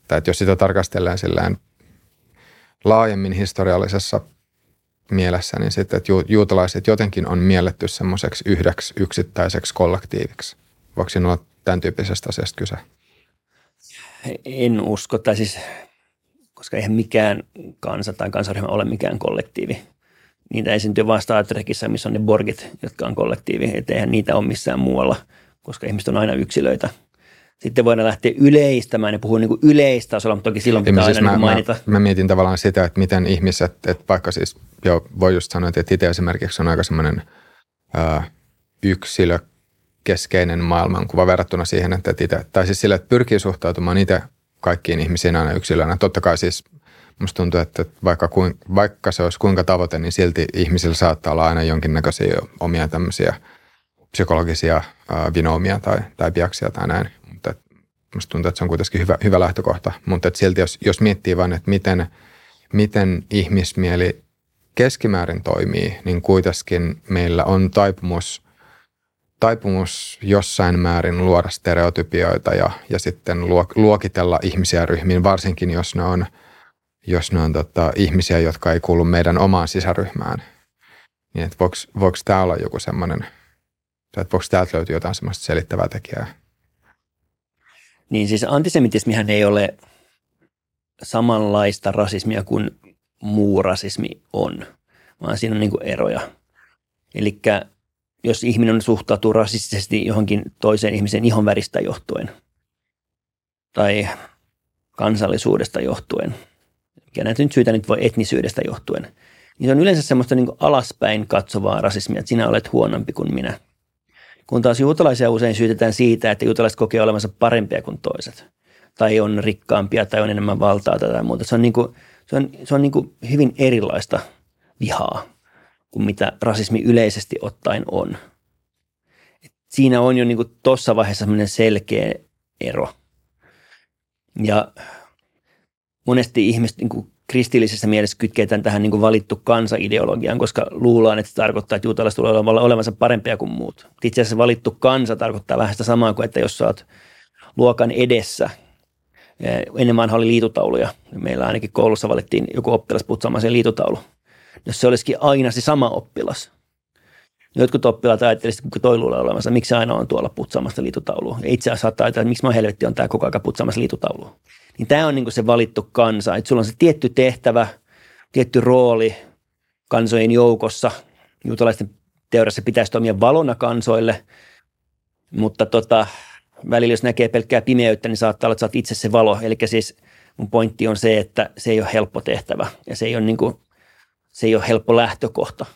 tai että jos sitä tarkastellaan sillään laajemmin historiallisessa mielessä, niin sitten, että juutalaiset jotenkin on mielletty semmoiseksi yhdeksi yksittäiseksi kollektiiviksi. Voiko siinä olla tämän tyyppisestä asiasta kyse? En usko, tai siis, koska eihän mikään kansa tai kansaryhmä ole mikään kollektiivi. Niitä esiintyy vain Star Trekissä, missä on ne borgit, jotka on kollektiivi, että eihän niitä ole missään muualla, koska ihmiset on aina yksilöitä – sitten voidaan lähteä yleistämään ja puhua niin yleistasolla, mutta toki silloin pitää siis aina mä, niin mainita. Mä, mä, mietin tavallaan sitä, että miten ihmiset, että vaikka siis, jo voi just sanoa, että itse esimerkiksi on aika semmoinen yksilökeskeinen maailmankuva verrattuna siihen, että itse, tai siis sille, että pyrkii suhtautumaan itse kaikkiin ihmisiin aina yksilönä. Totta kai siis musta tuntuu, että vaikka, kuin, vaikka se olisi kuinka tavoite, niin silti ihmisillä saattaa olla aina jonkinnäköisiä omia tämmöisiä psykologisia vinoumia tai, tai biaksia tai näin. Musta tuntuu, että se on kuitenkin hyvä, hyvä lähtökohta, mutta että silti jos, jos miettii vain, että miten, miten ihmismieli keskimäärin toimii, niin kuitenkin meillä on taipumus, taipumus jossain määrin luoda stereotypioita ja, ja sitten luokitella ihmisiä ryhmiin, varsinkin jos ne on, jos ne on tota, ihmisiä, jotka ei kuulu meidän omaan sisäryhmään. Niin voiko tämä olla joku semmoinen, että voiko täältä löytyä jotain semmoista selittävää tekijää? Niin siis antisemitismihän ei ole samanlaista rasismia kuin muu rasismi on, vaan siinä on niin eroja. Eli jos ihminen suhtautuu rasistisesti johonkin toiseen ihmisen ihon väristä johtuen tai kansallisuudesta johtuen, mikä näitä nyt syytä nyt voi etnisyydestä johtuen, niin se on yleensä semmoista niin alaspäin katsovaa rasismia, että sinä olet huonompi kuin minä. Kun taas juutalaisia usein syytetään siitä, että juutalaiset kokee olevansa parempia kuin toiset, tai on rikkaampia tai on enemmän valtaa tai muuta. Se on, niin kuin, se on, se on niin kuin hyvin erilaista vihaa kuin mitä rasismi yleisesti ottaen on. Et siinä on jo niin tuossa vaiheessa selkeä ero. Ja monesti ihmiset niin kuin kristillisessä mielessä kytketään tähän niin kuin valittu kansa-ideologiaan, koska luullaan, että se tarkoittaa, että juutalaiset tulee olevansa parempia kuin muut. Itse asiassa valittu kansa tarkoittaa vähän sitä samaa kuin, että jos sä oot luokan edessä, eh, ennen oli liitutauluja. Meillä ainakin koulussa valittiin joku oppilas putsaamaan sen liitutaulu jos se olisikin aina se sama oppilas. Jotkut oppilaat ajattelisivat, kun toi luulee olemassa, miksi aina on tuolla putsaamassa liitutaulua. Itse asiassa saattaa ajatella, että miksi mä helvetti on tämä koko ajan putsaamassa liitutaulua. Niin tämä on niin se valittu kansa, että sulla on se tietty tehtävä, tietty rooli kansojen joukossa. Juutalaisten teoriassa pitäisi toimia valona kansoille, mutta tota, välillä jos näkee pelkkää pimeyttä, niin saattaa olla, että oot itse se valo. Eli siis mun pointti on se, että se ei ole helppo tehtävä ja se ei ole niin kuin se ei ole helppo lähtökohta.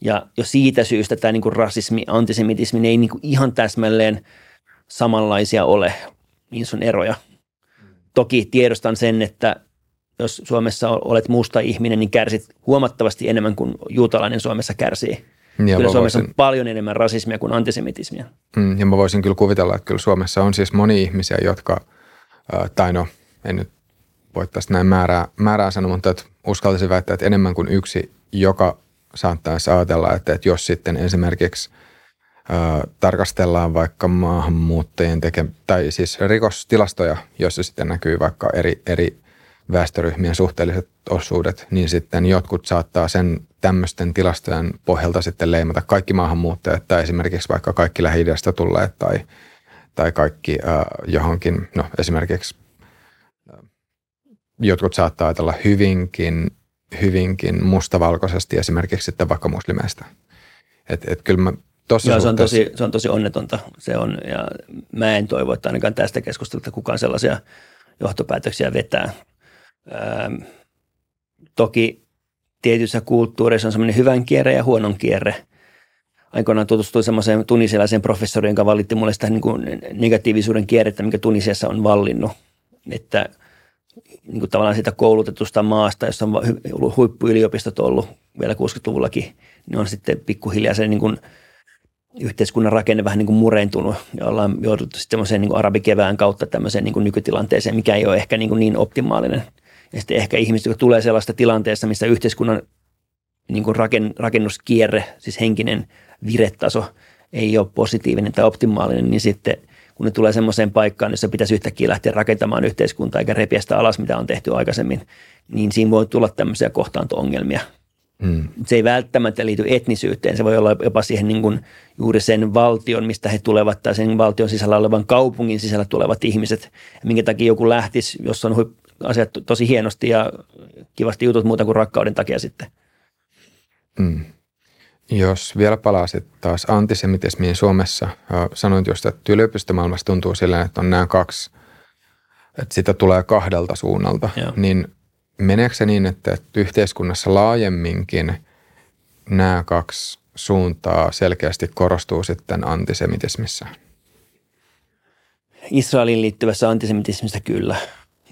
Ja jo siitä syystä tämä niin kuin rasismi, antisemitismi, ne ei niin kuin ihan täsmälleen samanlaisia ole, niin on eroja. Toki tiedostan sen, että jos Suomessa olet musta ihminen, niin kärsit huomattavasti enemmän kuin juutalainen Suomessa kärsii. Ja kyllä Suomessa voisin, on paljon enemmän rasismia kuin antisemitismia. Mm, ja mä voisin kyllä kuvitella, että kyllä Suomessa on siis moni ihmisiä, jotka, tai no, en nyt voi tästä näin määrää, määrää sanoa, mutta että uskaltaisin väittää, että enemmän kuin yksi, joka saattaisi ajatella, että, että jos sitten esimerkiksi ö, tarkastellaan vaikka maahanmuuttajien teke, tai siis rikostilastoja, joissa sitten näkyy vaikka eri, eri väestöryhmien suhteelliset osuudet, niin sitten jotkut saattaa sen tämmöisten tilastojen pohjalta sitten leimata kaikki maahanmuuttajat tai esimerkiksi vaikka kaikki lähi tulleet tai, tai kaikki äh, johonkin, no esimerkiksi jotkut saattaa ajatella hyvinkin, hyvinkin mustavalkoisesti esimerkiksi sitten vaikka muslimeista. Et, et kyllä mä tossa Joo, se, on tosi, se on tosi onnetonta. Se on, ja mä en toivo, että ainakaan tästä keskustelusta kukaan sellaisia johtopäätöksiä vetää. Ähm, toki tietyissä kulttuureissa on semmoinen hyvän kierre ja huonon kierre. Aikoinaan tutustuin semmoiseen tunisialaiseen professoriin, joka valitti mulle sitä niin kuin negatiivisuuden kierrettä, mikä Tunisiassa on vallinnut. Että – niin kuin tavallaan siitä koulutetusta maasta, jossa on huippuyliopistot ollut vielä 60-luvullakin, niin on sitten pikkuhiljaa se niin kuin yhteiskunnan rakenne vähän niin kuin murentunut ja ollaan jouduttu sitten niin kuin arabikevään kautta tämmöiseen niin kuin nykytilanteeseen, mikä ei ole ehkä niin, kuin niin optimaalinen. Ja sitten ehkä ihmiset, jotka tulee sellaista tilanteessa, missä yhteiskunnan niin kuin raken, rakennuskierre, siis henkinen viretaso ei ole positiivinen tai optimaalinen, niin sitten – kun ne tulee semmoiseen paikkaan, jossa pitäisi yhtäkkiä lähteä rakentamaan yhteiskuntaa eikä repiä sitä alas, mitä on tehty aikaisemmin, niin siinä voi tulla tämmöisiä kohtaanto-ongelmia. Hmm. Se ei välttämättä liity etnisyyteen, se voi olla jopa siihen niin kuin juuri sen valtion, mistä he tulevat, tai sen valtion sisällä olevan kaupungin sisällä tulevat ihmiset, minkä takia joku lähtisi, jos on asiat tosi hienosti ja kivasti jutut muuta kuin rakkauden takia sitten. Hmm. Jos vielä palasit taas antisemitismiin Suomessa, sanoit just, että yliopistomaailmassa tuntuu silleen, että on nämä kaksi, että sitä tulee kahdelta suunnalta, Joo. niin meneekö se niin, että, yhteiskunnassa laajemminkin nämä kaksi suuntaa selkeästi korostuu sitten antisemitismissä? Israelin liittyvässä antisemitismistä kyllä.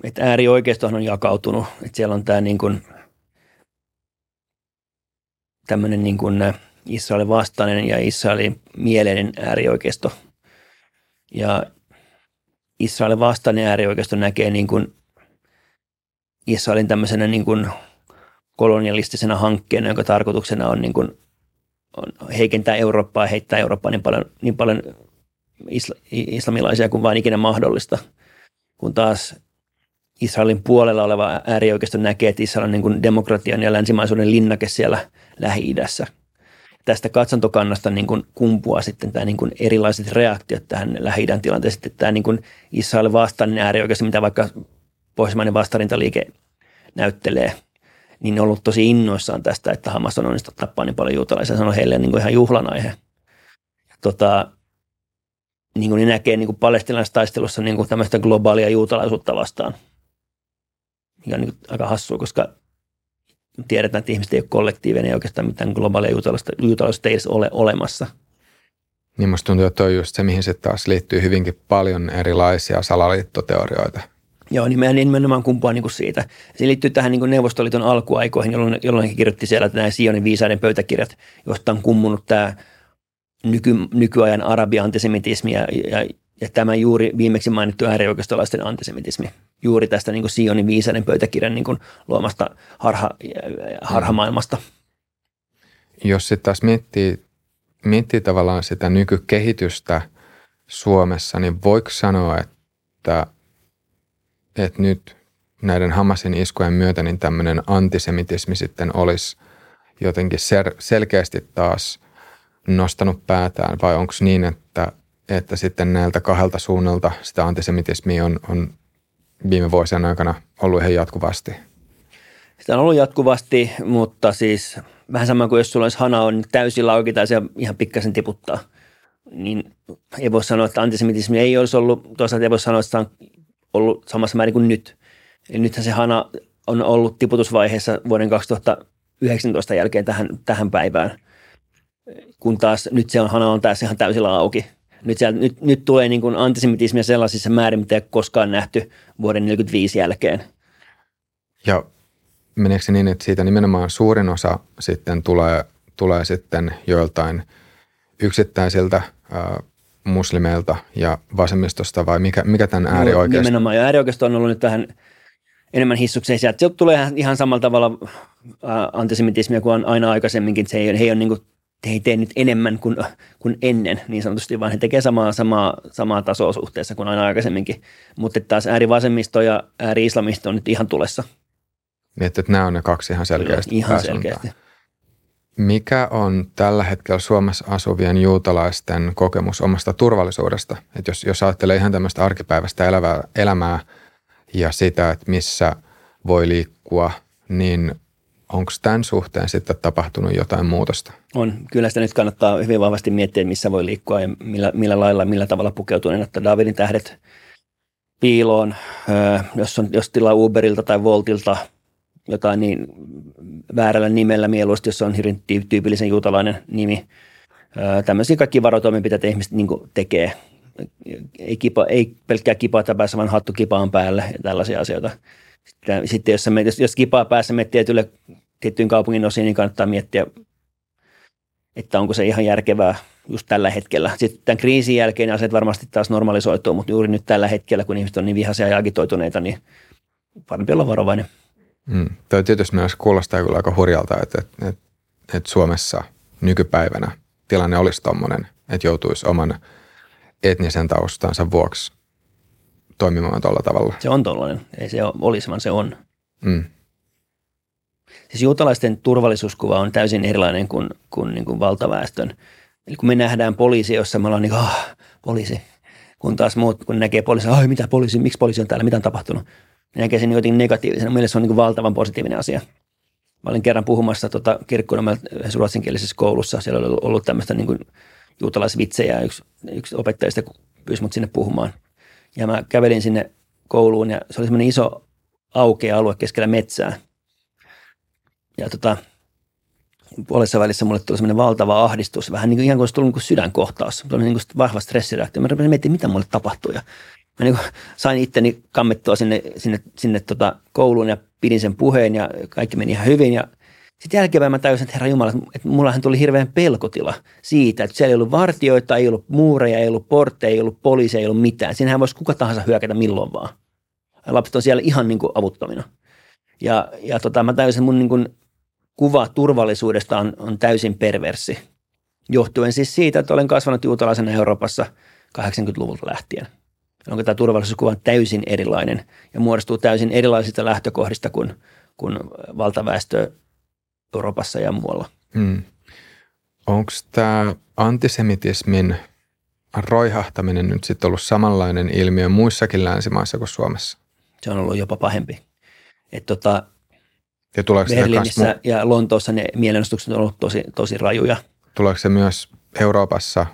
Että äärioikeistohan on jakautunut. Että siellä on tämä niin kuin, tämmöinen niin kuin – Israelin vastainen ja Israelin mieleinen äärioikeisto. Ja Israelin vastainen äärioikeisto näkee niin kuin Israelin tämmöisenä niin kuin kolonialistisena hankkeena, jonka tarkoituksena on, niin kuin, on heikentää Eurooppaa ja heittää Eurooppaa niin paljon, niin paljon isla, islamilaisia kuin vain ikinä mahdollista. Kun taas Israelin puolella oleva äärioikeisto näkee, että Israel on niin kuin demokratian ja länsimaisuuden linnake siellä Lähi-idässä – tästä katsantokannasta niin kuin kumpuaa sitten tämä niin kuin erilaiset reaktiot tähän lähi tilanteeseen. Tämä niin kuin Israelin vastainen äärioikeus, mitä vaikka pohjoismainen vastarintaliike näyttelee, niin on ollut tosi innoissaan tästä, että Hamas on onnistunut tappaa niin paljon juutalaisia. Se on heille niin kuin ihan juhlan aihe. tota, niin kuin ne näkee niin kuin palestinalaistaistelussa niin kuin tämmöistä globaalia juutalaisuutta vastaan. Mikä on niin kuin aika hassua, koska tiedetään, että ihmiset ei ole kollektiivinen ja oikeastaan mitään globaalia juutalaisuutta, juutalaisuutta ei edes ole olemassa. Niin musta tuntuu, että on just se, mihin se taas liittyy hyvinkin paljon erilaisia salaliittoteorioita. Joo, niin nimenomaan kumpaa niin kuin siitä. Se liittyy tähän niin kuin Neuvostoliiton alkuaikoihin, jolloin, jolloin he kirjoitti siellä nämä Sionin viisaiden pöytäkirjat, josta on kummunut tämä nyky, nykyajan arabi-antisemitismi ja, ja, ja tämä juuri viimeksi mainittu äärioikeistolaisten antisemitismi. Juuri tästä niin kuin Sionin viisaiden pöytäkirjan niin kuin luomasta harha, harhamaailmasta. Jos sitten taas miettii, miettii tavallaan sitä nykykehitystä Suomessa, niin voiko sanoa, että – että nyt näiden Hamasin iskujen myötä niin tämmöinen antisemitismi sitten olisi jotenkin sel- selkeästi taas nostanut päätään vai onko niin, että, että sitten näiltä kahdelta suunnalta sitä antisemitismiä on, on viime vuosien aikana ollut ihan jatkuvasti? Sitä on ollut jatkuvasti, mutta siis vähän sama kuin jos sulla olisi hana on täysin auki tai se ihan pikkasen tiputtaa, niin ei voi sanoa, että antisemitismi ei olisi ollut. Toisaalta ei voi sanoa, että on ollut samassa määrin kuin nyt. Eli nythän se hana on ollut tiputusvaiheessa vuoden 2019 jälkeen tähän, tähän päivään, kun taas nyt se on, hana on tässä ihan täysillä auki. Nyt, siellä, nyt, nyt tulee niin kuin antisemitismia sellaisissa määrin, mitä ei koskaan nähty vuoden 1945 jälkeen. Ja meneekö se niin, että siitä nimenomaan suurin osa sitten tulee, tulee sitten joiltain yksittäisiltä muslimeilta ja vasemmistosta vai mikä, mikä tämän no, äärioikeisto? Nimenomaan ja äärioikeisto on ollut nyt vähän enemmän hissukseen. Sieltä tulee ihan samalla tavalla antisemitismia kuin aina aikaisemminkin. Se ei, he, ei ole niin kuin, he ei tee nyt enemmän kuin, kuin ennen niin sanotusti, vaan he tekevät samaa, samaa, samaa tasoa suhteessa kuin aina aikaisemminkin. Mutta taas äärivasemmisto ja ääri-islamisto on nyt ihan tulessa. Niin, että nämä on ne kaksi ihan selkeästi. Ihan selkeästi. Mikä on tällä hetkellä Suomessa asuvien juutalaisten kokemus omasta turvallisuudesta? Että jos, jos ajattelee ihan tämmöistä arkipäiväistä elävää, elämää ja sitä, että missä voi liikkua, niin onko tämän suhteen sitten tapahtunut jotain muutosta? On. Kyllä sitä nyt kannattaa hyvin vahvasti miettiä, missä voi liikkua ja millä, millä lailla, millä tavalla pukeutua. Niin, että Davidin tähdet piiloon, jos, on, jos tilaa Uberilta tai Voltilta – jotain niin väärällä nimellä mieluusti, jos on hyvin tyypillisen juutalainen nimi. Tämmöisiä kaikki varotoimenpiteitä ihmiset niin tekee. Ei, kipa, ei pelkkää kipaa päässä, vaan hattu kipaan päälle ja tällaisia asioita. Sitten, sitten jos, me, jos, jos kipaa päässä me tietylle, tiettyyn kaupungin osiin, niin kannattaa miettiä, että onko se ihan järkevää just tällä hetkellä. Sitten tämän kriisin jälkeen asiat varmasti taas normalisoituu, mutta juuri nyt tällä hetkellä, kun ihmiset on niin vihaisia ja agitoituneita, niin parempi olla varovainen. Mm. Toi tietysti myös kuulostaa kyllä aika hurjalta, että, että, että, että Suomessa nykypäivänä tilanne olisi tuommoinen, että joutuisi oman etnisen taustansa vuoksi toimimaan tuolla tavalla. Se on tuollainen. Ei se olisi, vaan se on. Mm. Siis juutalaisten turvallisuuskuva on täysin erilainen kuin, kuin, niin kuin valtaväestön. Eli kun me nähdään poliisi, jossa me ollaan niin kuin, ah, poliisi, kun taas muut, kun näkee poliisi, ai mitä poliisi, miksi poliisi on täällä, mitä on tapahtunut – näkee sen jotenkin negatiivisena. Mielestäni se on niin valtavan positiivinen asia. Mä olin kerran puhumassa tota, kirkkonomalla yhdessä ruotsinkielisessä koulussa. Siellä oli ollut tämmöistä niin juutalaisvitsejä. Yksi, yksi opettajista pyysi mut sinne puhumaan. Ja mä kävelin sinne kouluun ja se oli semmoinen iso aukea alue keskellä metsää. Ja tota, puolessa välissä mulle tuli semmoinen valtava ahdistus, vähän niin kuin, ihan kuin olisi tullut niin kuin sydänkohtaus. Oli niin kuin vahva stressireaktio. Mä mietin, mitä mulle tapahtuu. Ja mä niin sain itteni kammettua sinne, sinne, sinne tota kouluun ja pidin sen puheen ja kaikki meni ihan hyvin. Ja sitten jälkeen mä täysin, että herra Jumala, että mullahan tuli hirveän pelkotila siitä, että siellä ei ollut vartioita, ei ollut muureja, ei ollut portteja, ei ollut poliiseja, ei ollut mitään. Siinähän voisi kuka tahansa hyökätä milloin vaan. Lapset on siellä ihan niin kuin avuttomina. Ja, ja tota, mä täysin, mun niin kuin kuva turvallisuudesta on, on täysin perversi. Johtuen siis siitä, että olen kasvanut juutalaisena Euroopassa 80-luvulta lähtien – onko tämä turvallisuuskuva täysin erilainen ja muodostuu täysin erilaisista lähtökohdista kuin, kuin valtaväestö Euroopassa ja muualla. Hmm. Onko tämä antisemitismin roihahtaminen nyt sitten ollut samanlainen ilmiö muissakin länsimaissa kuin Suomessa? Se on ollut jopa pahempi. Et tota, ja Berliinissä mu- ja Lontoossa ne mielenostukset on ollut tosi, tosi rajuja. Tuleeko se myös Euroopassa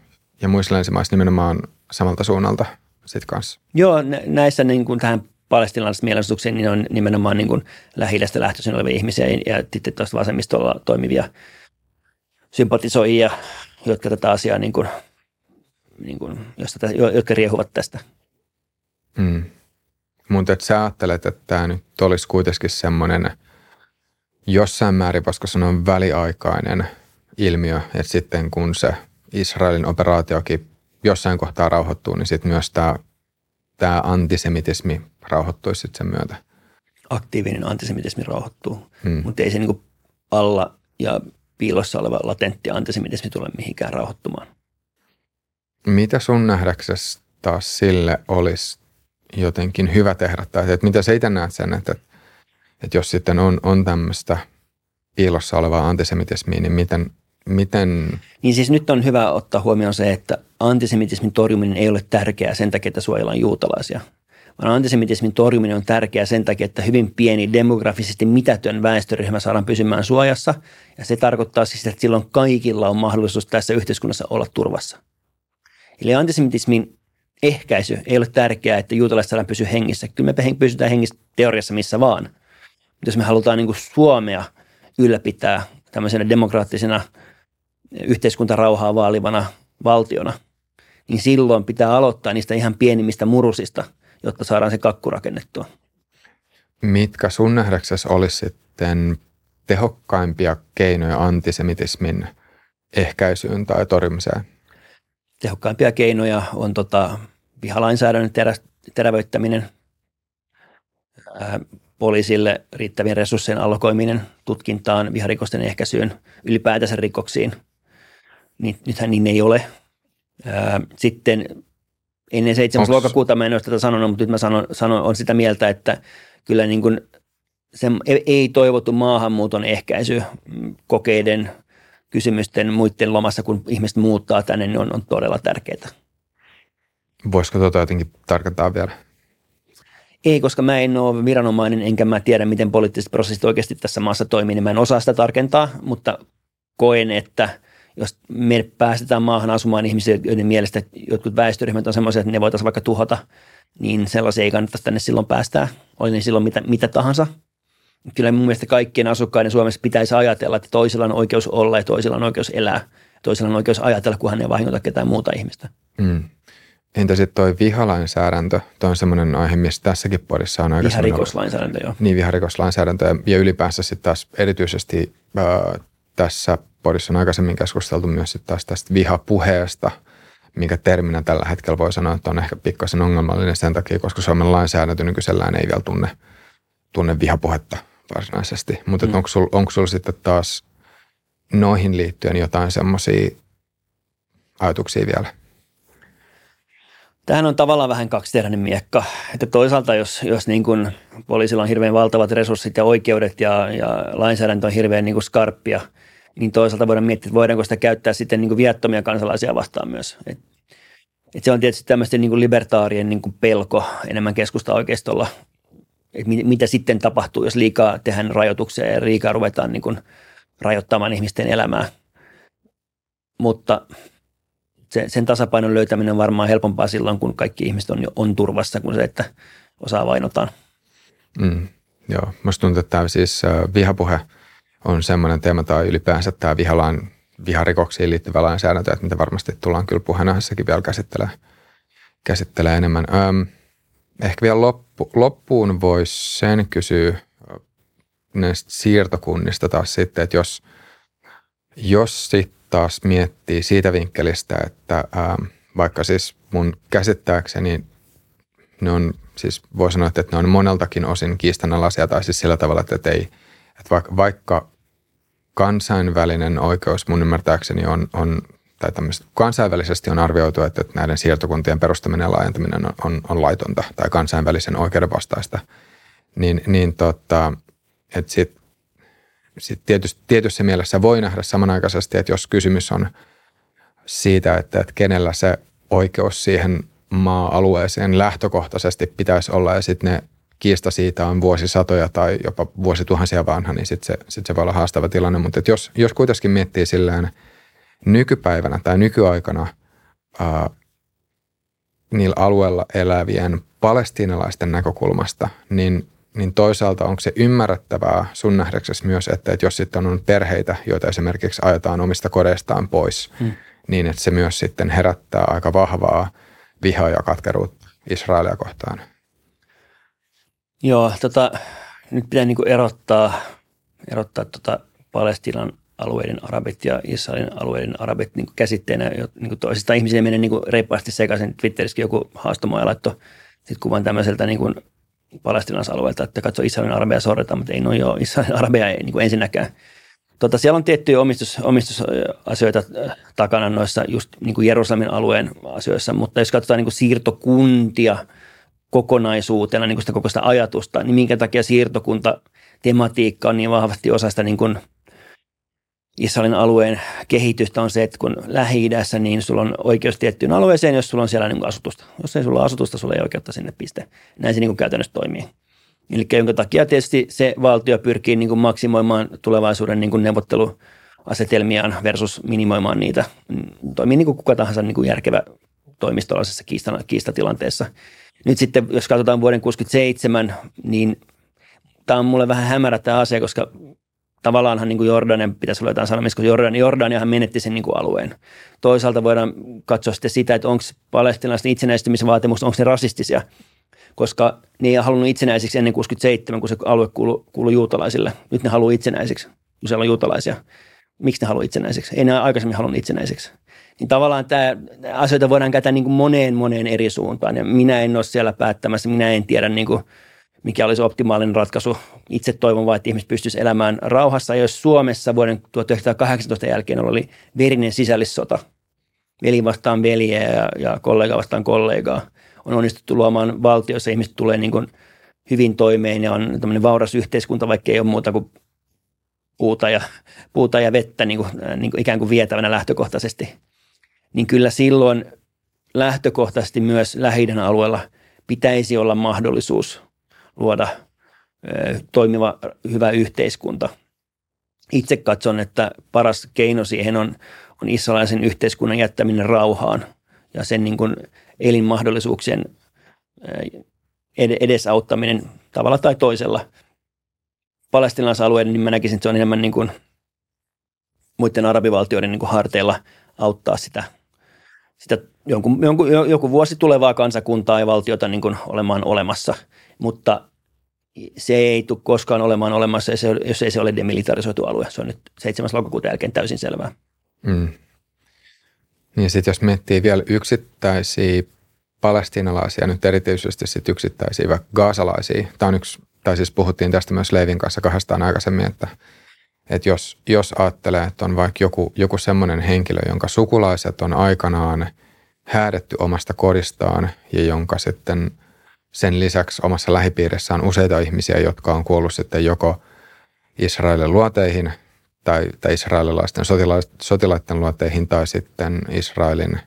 ja muissa länsimaissa nimenomaan samalta suunnalta sitten kanssa? Joo, näissä niin kuin tähän palestinalaisesta mielenosoitukseen niin on nimenomaan niin lähi lähtöisin olevia ihmisiä ja sitten tuosta vasemmistolla toimivia sympatisoijia, jotka tätä asiaa niin kuin, niin kuin, josta, jotka riehuvat tästä. Mm. Mutta että sä ajattelet, että tämä nyt olisi kuitenkin semmoinen jossain määrin, koska se on väliaikainen ilmiö, että sitten kun se Israelin operaatiokin jossain kohtaa rauhoittuu, niin sitten myös tämä, tämä antisemitismi rauhoittuisi sitten sen myötä. Aktiivinen antisemitismi rauhoittuu, hmm. mutta ei se niin alla ja piilossa oleva latentti antisemitismi tule mihinkään rauhoittumaan. Mitä sun nähdäksesi taas sille olisi jotenkin hyvä tehdä? Tai että mitä sä itse näet sen, että, että jos sitten on, on tämmöistä piilossa olevaa antisemitismiä, niin miten, miten... Niin siis nyt on hyvä ottaa huomioon se, että antisemitismin torjuminen ei ole tärkeää sen takia, että suojellaan juutalaisia – vaan antisemitismin torjuminen on tärkeää sen takia, että hyvin pieni demografisesti mitätön väestöryhmä saadaan pysymään suojassa. Ja se tarkoittaa siis, että silloin kaikilla on mahdollisuus tässä yhteiskunnassa olla turvassa. Eli antisemitismin ehkäisy ei ole tärkeää, että juutalaiset saadaan pysyä hengissä. Kyllä me pysytään hengissä teoriassa missä vaan. Mutta jos me halutaan niin kuin Suomea ylläpitää tämmöisenä demokraattisena yhteiskuntarauhaa vaalivana valtiona, niin silloin pitää aloittaa niistä ihan pienimmistä murusista – jotta saadaan se kakku rakennettua. Mitkä sun nähdäksesi olisi sitten tehokkaimpia keinoja antisemitismin ehkäisyyn tai torjumiseen? Tehokkaimpia keinoja on tota, vihalainsäädännön terä, terävöittäminen, ää, poliisille riittävien resurssien allokoiminen tutkintaan, viharikosten ehkäisyyn, ylipäätänsä rikoksiin. Niin, nythän niin ei ole. Ää, sitten ennen 7. Onks... lokakuuta mä en ole tätä sanonut, mutta nyt mä sanon, sanon on sitä mieltä, että kyllä niin kuin se ei toivottu maahanmuuton ehkäisy kokeiden, kysymysten, muiden lomassa, kun ihmiset muuttaa tänne, niin on, on todella tärkeää. Voisiko tuota jotenkin tarkentaa vielä? Ei, koska mä en ole viranomainen, enkä mä tiedä, miten poliittiset prosessit oikeasti tässä maassa toimii, niin mä en osaa sitä tarkentaa, mutta koen, että – jos me päästetään maahan asumaan ihmisiä, joiden mielestä jotkut väestöryhmät on semmoisia, että ne voitaisiin vaikka tuhota, niin sellaisia ei kannattaisi tänne silloin päästää, oli ne silloin mitä, mitä tahansa. Kyllä mun mielestä kaikkien asukkaiden Suomessa pitäisi ajatella, että toisella on oikeus olla ja toisella on oikeus elää. Toisella on oikeus ajatella, kunhan ne vahingoita ketään muuta ihmistä. Mm. Entä sitten toi vihalainsäädäntö? Tuo on semmoinen aihe, missä tässäkin podissa on aika Viharikoslainsäädäntö, joo. Niin, viharikoslainsäädäntö ja, ja ylipäänsä sitten taas erityisesti äh, tässä podissa on aikaisemmin keskusteltu myös sit taas tästä vihapuheesta, minkä terminä tällä hetkellä voi sanoa, että on ehkä pikkasen ongelmallinen sen takia, koska Suomen lainsäädäntö nykyisellään ei vielä tunne, tunne vihapuhetta varsinaisesti. Mutta mm. onko sulla onko sul sitten taas noihin liittyen jotain semmoisia ajatuksia vielä? Tähän on tavallaan vähän kaksiteräinen miekka. Että toisaalta, jos, jos niin kuin poliisilla on hirveän valtavat resurssit ja oikeudet ja, ja lainsäädäntö on hirveän niin kuin skarppia – niin toisaalta voidaan miettiä, että voidaanko sitä käyttää sitten niin kuin viattomia kansalaisia vastaan myös. Et, et se on tietysti tämmöisten niin kuin libertaarien niin kuin pelko enemmän keskusta oikeistolla, että mit, mitä sitten tapahtuu, jos liikaa tehdään rajoituksia ja liikaa ruvetaan niin kuin rajoittamaan ihmisten elämää. Mutta se, sen tasapainon löytäminen on varmaan helpompaa silloin, kun kaikki ihmiset on, on turvassa, kuin se, että osaa vainotaan. Mm, joo, musta tuntuu, että tämä siis vihapuhe – on semmoinen teema tai ylipäänsä tämä vihalain, viharikoksiin liittyvä lainsäädäntö, että mitä varmasti tullaan kyllä puheenaiheessakin vielä käsittelemään, käsittelee enemmän. Öm, ehkä vielä loppu, loppuun voisi sen kysyä näistä siirtokunnista taas sitten, että jos, jos sitten taas miettii siitä vinkkelistä, että ähm, vaikka siis mun käsittääkseni ne on, siis voi sanoa, että ne on moneltakin osin kiistanalaisia tai siis sillä tavalla, että ei, että vaikka, vaikka kansainvälinen oikeus mun ymmärtääkseni on, on tai kansainvälisesti on arvioitu, että, näiden siirtokuntien perustaminen ja laajentaminen on, on, on laitonta tai kansainvälisen oikeuden vastaista, niin, niin tota, että sit, sit tietysti, tietyssä mielessä voi nähdä samanaikaisesti, että jos kysymys on siitä, että, että kenellä se oikeus siihen maa-alueeseen lähtökohtaisesti pitäisi olla ja sitten ne kiista siitä on vuosisatoja tai jopa vuosituhansia vanha, niin sitten se, sit se voi olla haastava tilanne. Mutta jos, jos kuitenkin miettii sillään nykypäivänä tai nykyaikana ää, niillä alueella elävien palestiinalaisten näkökulmasta, niin, niin toisaalta onko se ymmärrettävää sun nähdäksesi myös, että, että jos sitten on perheitä, joita esimerkiksi ajetaan omista kodeistaan pois, hmm. niin että se myös sitten herättää aika vahvaa vihaa ja katkeruutta Israelia kohtaan? Joo, tota, nyt pitää niin erottaa, erottaa tota Palestiinan alueiden arabit ja Israelin alueiden arabit niin käsitteenä niin toisista ihmisiä menee niin reippaasti sekaisin. Twitterissäkin joku haastoi ja laittoi sit kuvan tämmöiseltä niin kuin palestinalaisalueelta, että katso Israelin arabeja sorretaan, mutta ei no joo, Israelin arabeja ei niin kuin ensinnäkään. Tota, siellä on tiettyjä omistus, omistusasioita äh, takana noissa just niin kuin Jerusalemin alueen asioissa, mutta jos katsotaan niin kuin siirtokuntia kokonaisuutena, niin kuin sitä koko sitä ajatusta, niin minkä takia siirtokunta tematiikka on niin vahvasti osa sitä niin kuin Israelin alueen kehitystä on se, että kun Lähi-idässä, niin sulla on oikeus tiettyyn alueeseen, jos sulla on siellä niin asutusta. Jos ei sulla ole asutusta, sulla ei oikeutta sinne piste. Näin se niin kuin käytännössä toimii. Eli jonka takia tietysti se valtio pyrkii niin kuin maksimoimaan tulevaisuuden niin kuin neuvotteluasetelmiaan versus minimoimaan niitä. Toimii niin kuin kuka tahansa niin kuin järkevä toimistolaisessa kiistatilanteessa. Nyt sitten, jos katsotaan vuoden 67, niin tämä on mulle vähän hämärä tämä asia, koska tavallaanhan niin kuin Jordanen pitäisi olla jotain sanomista, koska Jordan, Jordaniahan menetti sen niin kuin alueen. Toisaalta voidaan katsoa sitten sitä, että onko palestinaisten itsenäistymisvaatimukset, onko ne rasistisia, koska ne ei halunnut itsenäisiksi ennen 67, kun se alue kuului, kuului juutalaisille. Nyt ne haluaa itsenäisiksi, kun siellä on juutalaisia. Miksi ne haluaa itsenäisiksi? Ei ne aikaisemmin halunnut itsenäisiksi. Niin tavallaan tämä asioita voidaan käyttää niin kuin moneen moneen eri suuntaan. Ja minä en ole siellä päättämässä, minä en tiedä niin kuin – mikä olisi optimaalinen ratkaisu. Itse toivon vain, että ihmiset pystyisivät elämään rauhassa. Jos Suomessa vuoden 1918 jälkeen oli verinen sisällissota, veli vastaan veliä ja, ja kollega vastaan kollegaa, on onnistuttu luomaan valtioissa ihmiset tulee niin kuin hyvin toimeen ja on tämmöinen vauras yhteiskunta, vaikka ei ole muuta kuin puuta ja, puuta ja vettä niin kuin, niin kuin ikään kuin vietävänä lähtökohtaisesti. Niin kyllä silloin lähtökohtaisesti myös lähi alueella pitäisi olla mahdollisuus luoda toimiva, hyvä yhteiskunta. Itse katson, että paras keino siihen on, on israelaisen yhteiskunnan jättäminen rauhaan ja sen niin kuin elinmahdollisuuksien edesauttaminen tavalla tai toisella. Palestinalaisalueiden, niin mä näkisin, että se on enemmän niin kuin muiden arabivaltioiden niin kuin harteilla auttaa sitä, sitä jonkun, jonkun, joku vuosi tulevaa kansakuntaa ja valtiota niin kuin olemaan olemassa – mutta se ei tule koskaan olemaan olemassa, jos ei se ole demilitarisoitu alue. Se on nyt 7. lokakuuta jälkeen täysin selvää. Mm. Niin sitten jos miettii vielä yksittäisiä palestiinalaisia, nyt erityisesti sit yksittäisiä vaikka gaasalaisia, tämä on yksi, tai siis puhuttiin tästä myös Leivin kanssa kahdestaan aikaisemmin, että, että jos, jos ajattelee, että on vaikka joku, joku semmoinen henkilö, jonka sukulaiset on aikanaan häädetty omasta kodistaan ja jonka sitten – sen lisäksi omassa lähipiirissä on useita ihmisiä, jotka on kuollut sitten joko Israelin luoteihin tai, tai israelilaisten sotilaiden luoteihin tai sitten Israelin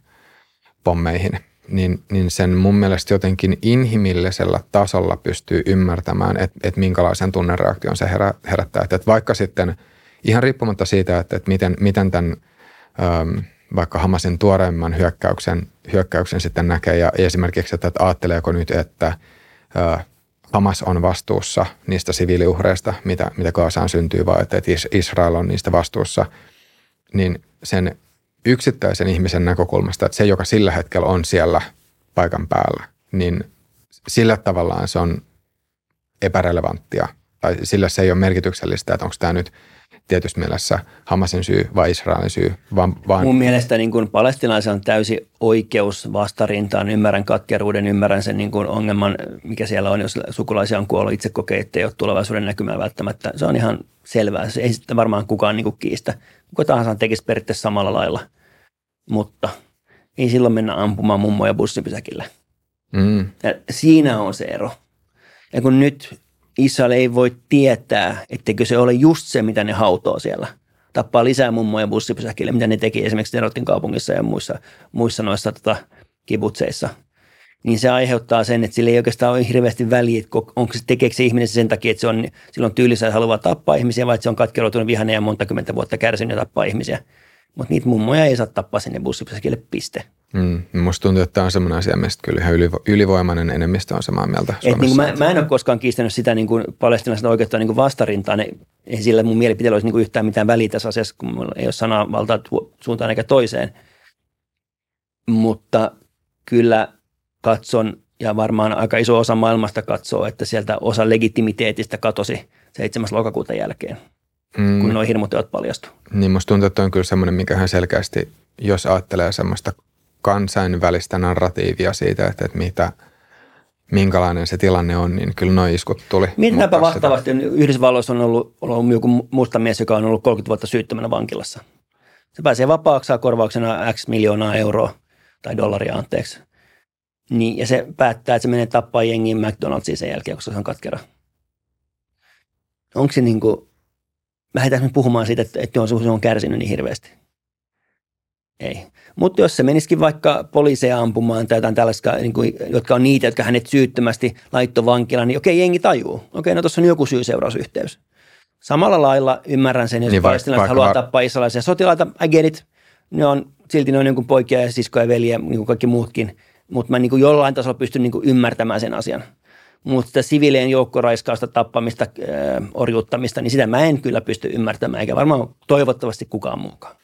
pommeihin. Niin, niin sen mun mielestä jotenkin inhimillisellä tasolla pystyy ymmärtämään, että, että minkälaisen tunnereaktion se herä, herättää. Että, vaikka sitten ihan riippumatta siitä, että, että miten, miten tämän ähm, vaikka Hamasin tuoreimman hyökkäyksen, hyökkäyksen sitten näkee ja esimerkiksi, että, että ajatteleeko nyt, että Hamas on vastuussa niistä siviiliuhreista, mitä, mitä Kaasaan syntyy, vai että Israel on niistä vastuussa, niin sen yksittäisen ihmisen näkökulmasta, että se, joka sillä hetkellä on siellä paikan päällä, niin sillä tavallaan se on epärelevanttia, tai sillä se ei ole merkityksellistä, että onko tämä nyt – tietysti mielessä Hamasin syy vai Israelin syy. Vaan, vaan... Mun mielestä niin kuin palestinaisen on täysi oikeus vastarintaan. Ymmärrän katkeruuden, ymmärrän sen niin kuin ongelman, mikä siellä on, jos sukulaisia on kuollut. Itse kokee, että ei ole tulevaisuuden näkymää välttämättä. Se on ihan selvää. Se ei sitten varmaan kukaan niin kuin kiistä. Kuka tahansa tekisi periaatteessa samalla lailla. Mutta ei silloin mennä ampumaan mummoja bussipysäkillä. Mm. Ja siinä on se ero. Ja kun nyt Israel ei voi tietää, etteikö se ole just se, mitä ne hautoo siellä. Tappaa lisää mummoja bussipysäkille, mitä ne teki esimerkiksi Nerotin kaupungissa ja muissa, muissa noissa tota, kibutseissa. Niin se aiheuttaa sen, että sillä ei oikeastaan ole hirveästi väliä, että onko se, tekeekö se ihminen sen takia, että se on silloin tyylisä ja haluaa tappaa ihmisiä, vai että se on katkeroitunut vihainen ja monta kymmentä vuotta kärsinyt ja tappaa ihmisiä. Mutta niitä mummoja ei saa tappaa sinne bussipysäkille, piste. Mm. Musta tuntuu, että tämä on semmoinen asia, mistä kyllä ihan ylivo- ylivoimainen enemmistö on samaa mieltä Et niin kuin mä, mä, en ole koskaan kiistänyt sitä niin kuin palestinaista oikeutta niin kuin vastarintaan. Ei sillä mun mielipiteellä olisi niin kuin yhtään mitään väliä tässä asiassa, kun mulla ei ole sanaa valtaa suuntaan eikä toiseen. Mutta kyllä katson, ja varmaan aika iso osa maailmasta katsoo, että sieltä osa legitimiteetistä katosi 7. lokakuuta jälkeen, mm. kun nuo hirmuteot paljastui. Niin musta tuntuu, että on kyllä semmoinen, mikä ihan selkeästi, jos ajattelee semmoista kansainvälistä narratiivia siitä, että, että mitä, minkälainen se tilanne on, niin kyllä noin iskut tuli. Mietitäänpä vastaavasti. Sitä. Yhdysvalloissa on ollut, ollut joku musta mies, joka on ollut 30 vuotta syyttömänä vankilassa. Se pääsee vapaaksi, saa korvauksena X miljoonaa euroa tai dollaria anteeksi. Niin, ja se päättää, että se menee tappaa jengiin McDonald'siin sen jälkeen, koska se on katkera. Onko se niin kuin, lähdetäänkö puhumaan siitä, että, että se on kärsinyt niin hirveästi? Ei. Mutta jos se menisikin vaikka poliiseja ampumaan tai jotain tällaista, niin kuin, jotka on niitä, jotka hänet syyttömästi laitto vankila, niin okei, jengi tajuu. Okei, no tuossa on joku syy-seurausyhteys. Samalla lailla ymmärrän sen, jos niin palestinalaiset haluaa va- tappaa israelaisia sotilaita, I get it. Ne on, silti ne on niin poikia ja siskoja ja veliä, niin kuin kaikki muutkin. Mutta mä niin kuin jollain tasolla pystyn niin kuin ymmärtämään sen asian. Mutta sitä siviilien joukkoraiskausta, tappamista, orjuuttamista, niin sitä mä en kyllä pysty ymmärtämään, eikä varmaan toivottavasti kukaan muukaan.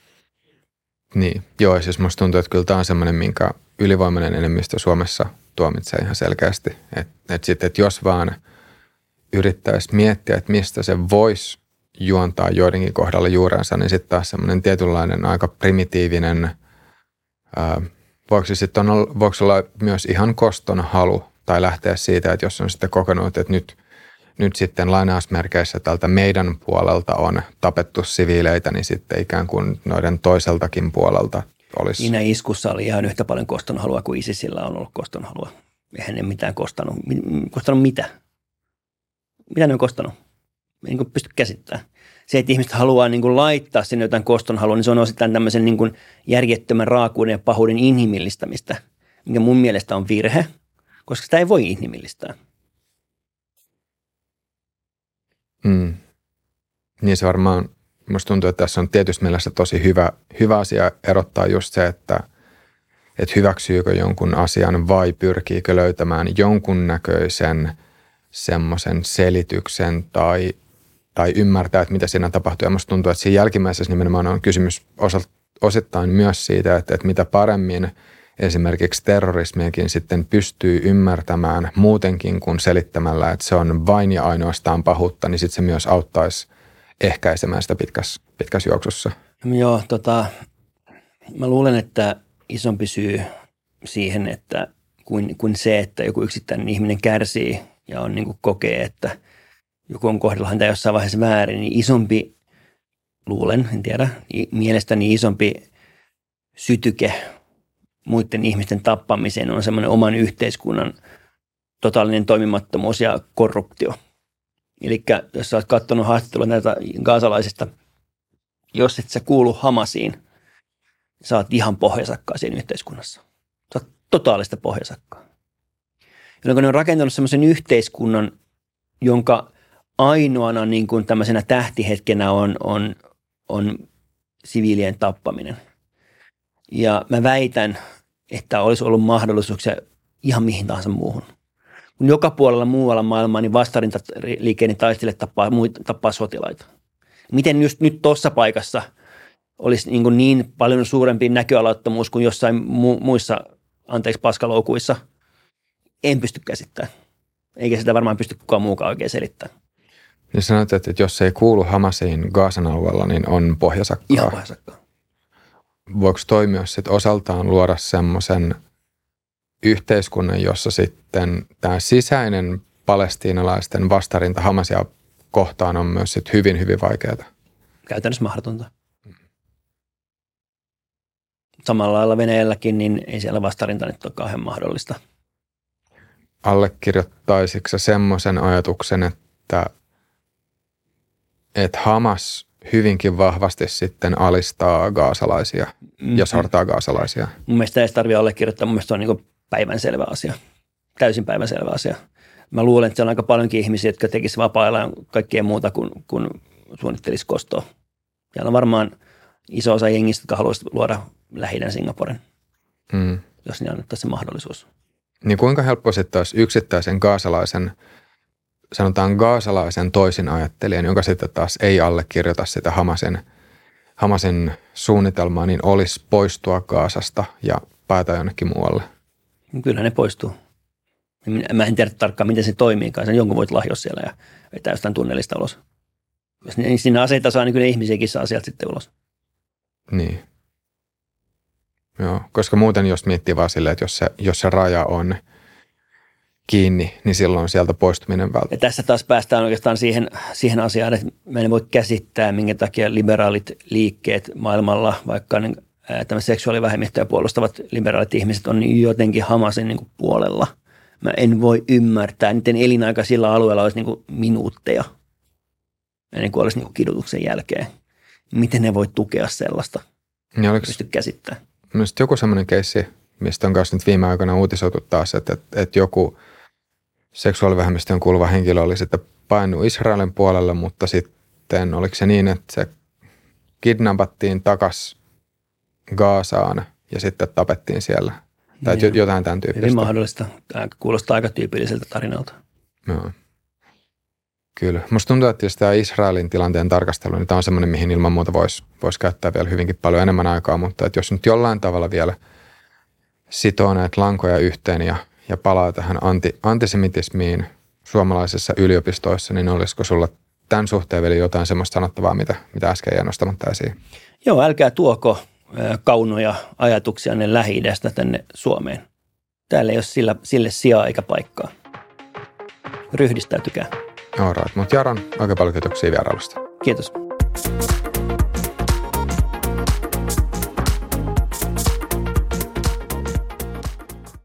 Niin, joo, siis musta tuntuu, että kyllä tämä on semmoinen, minkä ylivoimainen enemmistö Suomessa tuomitsee ihan selkeästi. Että et sitten, että jos vaan yrittäisi miettiä, että mistä se voisi juontaa joidenkin kohdalla juurensa, niin sitten taas semmoinen tietynlainen aika primitiivinen, ää, voiko, se sitten on, voiko olla myös ihan koston halu tai lähteä siitä, että jos on sitten kokenut, että nyt – nyt sitten lainausmerkeissä tältä meidän puolelta on tapettu siviileitä, niin sitten ikään kuin noiden toiseltakin puolelta olisi. Siinä iskussa oli ihan yhtä paljon kostonhalua kuin ISISillä on ollut kostonhalua. Eihän ne mitään kostanut. Kostanut mitä? Mitä ne on kostanut? Ei niin pysty käsittämään. Se, että ihmiset haluaa niin kuin laittaa sinne jotain kostonhalua, niin se on osittain tämmöisen niin kuin järjettömän raakuuden ja pahuuden inhimillistämistä, mikä mun mielestä on virhe, koska sitä ei voi inhimillistää. Mm. Niin se varmaan, musta tuntuu, että tässä on tietysti mielessä tosi hyvä, hyvä asia erottaa just se, että, että hyväksyykö jonkun asian vai pyrkiikö löytämään jonkunnäköisen semmoisen selityksen tai, tai ymmärtää, että mitä siinä tapahtuu. Ja musta tuntuu, että siinä jälkimmäisessä nimenomaan on kysymys osittain myös siitä, että, että mitä paremmin – esimerkiksi terrorismiakin sitten pystyy ymmärtämään muutenkin kuin selittämällä, että se on vain ja ainoastaan pahuutta, niin sitten se myös auttaisi ehkäisemään sitä pitkässä, pitkässä juoksussa. Joo, tota, mä luulen, että isompi syy siihen, että kuin, kuin se, että joku yksittäinen ihminen kärsii ja on niin kuin kokee, että joku on kohdalla häntä jossain vaiheessa väärin, niin isompi, luulen, en tiedä, mielestäni isompi sytyke muiden ihmisten tappamiseen on semmoinen oman yhteiskunnan totaalinen toimimattomuus ja korruptio. Eli jos sä oot katsonut haastattelua näitä gaasalaisista, jos et sä kuulu Hamasiin, sä oot ihan pohjasakkaa siinä yhteiskunnassa. Sä oot totaalista pohjasakkaa. Jolloin ne on rakentanut semmoisen yhteiskunnan, jonka ainoana niin kuin tämmöisenä tähtihetkenä on, on, on siviilien tappaminen. Ja mä väitän, että olisi ollut mahdollisuuksia ihan mihin tahansa muuhun. Kun joka puolella muualla maailmaa niin vastarintaliikkeinen taistele tappaa, tappaa sotilaita. Miten just nyt tuossa paikassa olisi niin, niin paljon suurempi näköalattomuus kuin jossain mu- muissa, anteeksi, paskaloukuissa, en pysty käsittämään. Eikä sitä varmaan pysty kukaan muukaan oikein selittämään. Niin sanoit, että jos se ei kuulu Hamasiin Gaasan alueella, niin on pohjasakkaa. Ihan pohjasakkaa voiko toimia sitten osaltaan luoda semmoisen yhteiskunnan, jossa sitten tämä sisäinen palestiinalaisten vastarinta Hamasia kohtaan on myös sit hyvin, hyvin vaikeaa. Käytännössä mahdotonta. Samalla lailla Venäjälläkin, niin ei siellä vastarinta nyt ole kauhean mahdollista. Allekirjoittaisitko semmoisen ajatuksen, että, että Hamas hyvinkin vahvasti sitten alistaa gaasalaisia mm-hmm. ja sortaa gaasalaisia. Mun mielestä ei tarvitse allekirjoittaa, mun mielestä se on niin päivänselvä asia, täysin päivänselvä asia. Mä luulen, että se on aika paljonkin ihmisiä, jotka tekisivät vapaa-ajan kaikkea muuta kuin, kuin suunnittelisi kostoa. Siellä on varmaan iso osa jengistä, jotka haluaisivat luoda lähi Singaporen, Mm. jos niin annettaisiin se mahdollisuus. Niin kuinka helppo sitten olisi yksittäisen gaasalaisen, sanotaan gaasalaisen toisin ajattelijan, jonka sitten taas ei allekirjoita sitä Hamasen, Hamasen suunnitelmaa, niin olisi poistua Gaasasta ja päätä jonnekin muualle. Kyllä ne poistuu. Mä en tiedä tarkkaan, miten se toimiikaan. Sen jonkun voit lahjoa siellä ja vetää jostain tunnelista ulos. Jos ne sinne aseita saa, niin kyllä ihmisiäkin saa sieltä sitten ulos. Niin. Joo, koska muuten jos miettii vaan silleen, että jos se, jos se raja on kiinni, niin silloin sieltä poistuminen Ja välttämättä. tässä taas päästään oikeastaan siihen, siihen asiaan, että mä en voi käsittää, minkä takia liberaalit liikkeet maailmalla, vaikka niin, tämä seksuaalivähemmistöjä puolustavat liberaalit ihmiset on niin jotenkin Hamasin niin puolella. Mä en voi ymmärtää, niiden elinaika sillä alueella olisi niin kuin minuutteja ennen kuin olisi niin kuin kidutuksen jälkeen. Miten ne voi tukea sellaista? Niin oliko Pysty käsittämään. myös joku semmoinen keissi, mistä on kanssa nyt viime aikoina uutisoitu taas, että, että, että joku seksuaalivähemmistöön kuuluva henkilö oli sitten painut Israelin puolelle, mutta sitten oliko se niin, että se kidnappattiin takas Gaasaan ja sitten tapettiin siellä. Tai Niin. jotain tämän Hyvin tyyppistä. mahdollista. Tämä kuulostaa aika tyypilliseltä tarinalta. Joo. Kyllä. Musta tuntuu, että jos tämä Israelin tilanteen tarkastelu, niin tämä on semmoinen, mihin ilman muuta voisi vois käyttää vielä hyvinkin paljon enemmän aikaa, mutta että jos nyt jollain tavalla vielä sitoo näitä lankoja yhteen ja, ja palaa tähän anti, antisemitismiin suomalaisissa yliopistoissa, niin olisiko sulla tämän suhteen vielä jotain semmoista sanottavaa, mitä, mitä äsken jäi nostamatta esiin? Joo, älkää tuoko kaunoja ajatuksia ne lähi tänne Suomeen. Täällä ei ole sillä, sille sijaa eikä paikkaa. Ryhdistäytykää. Alright, mutta Jaron, oikein paljon kiitoksia vierailusta. Kiitos.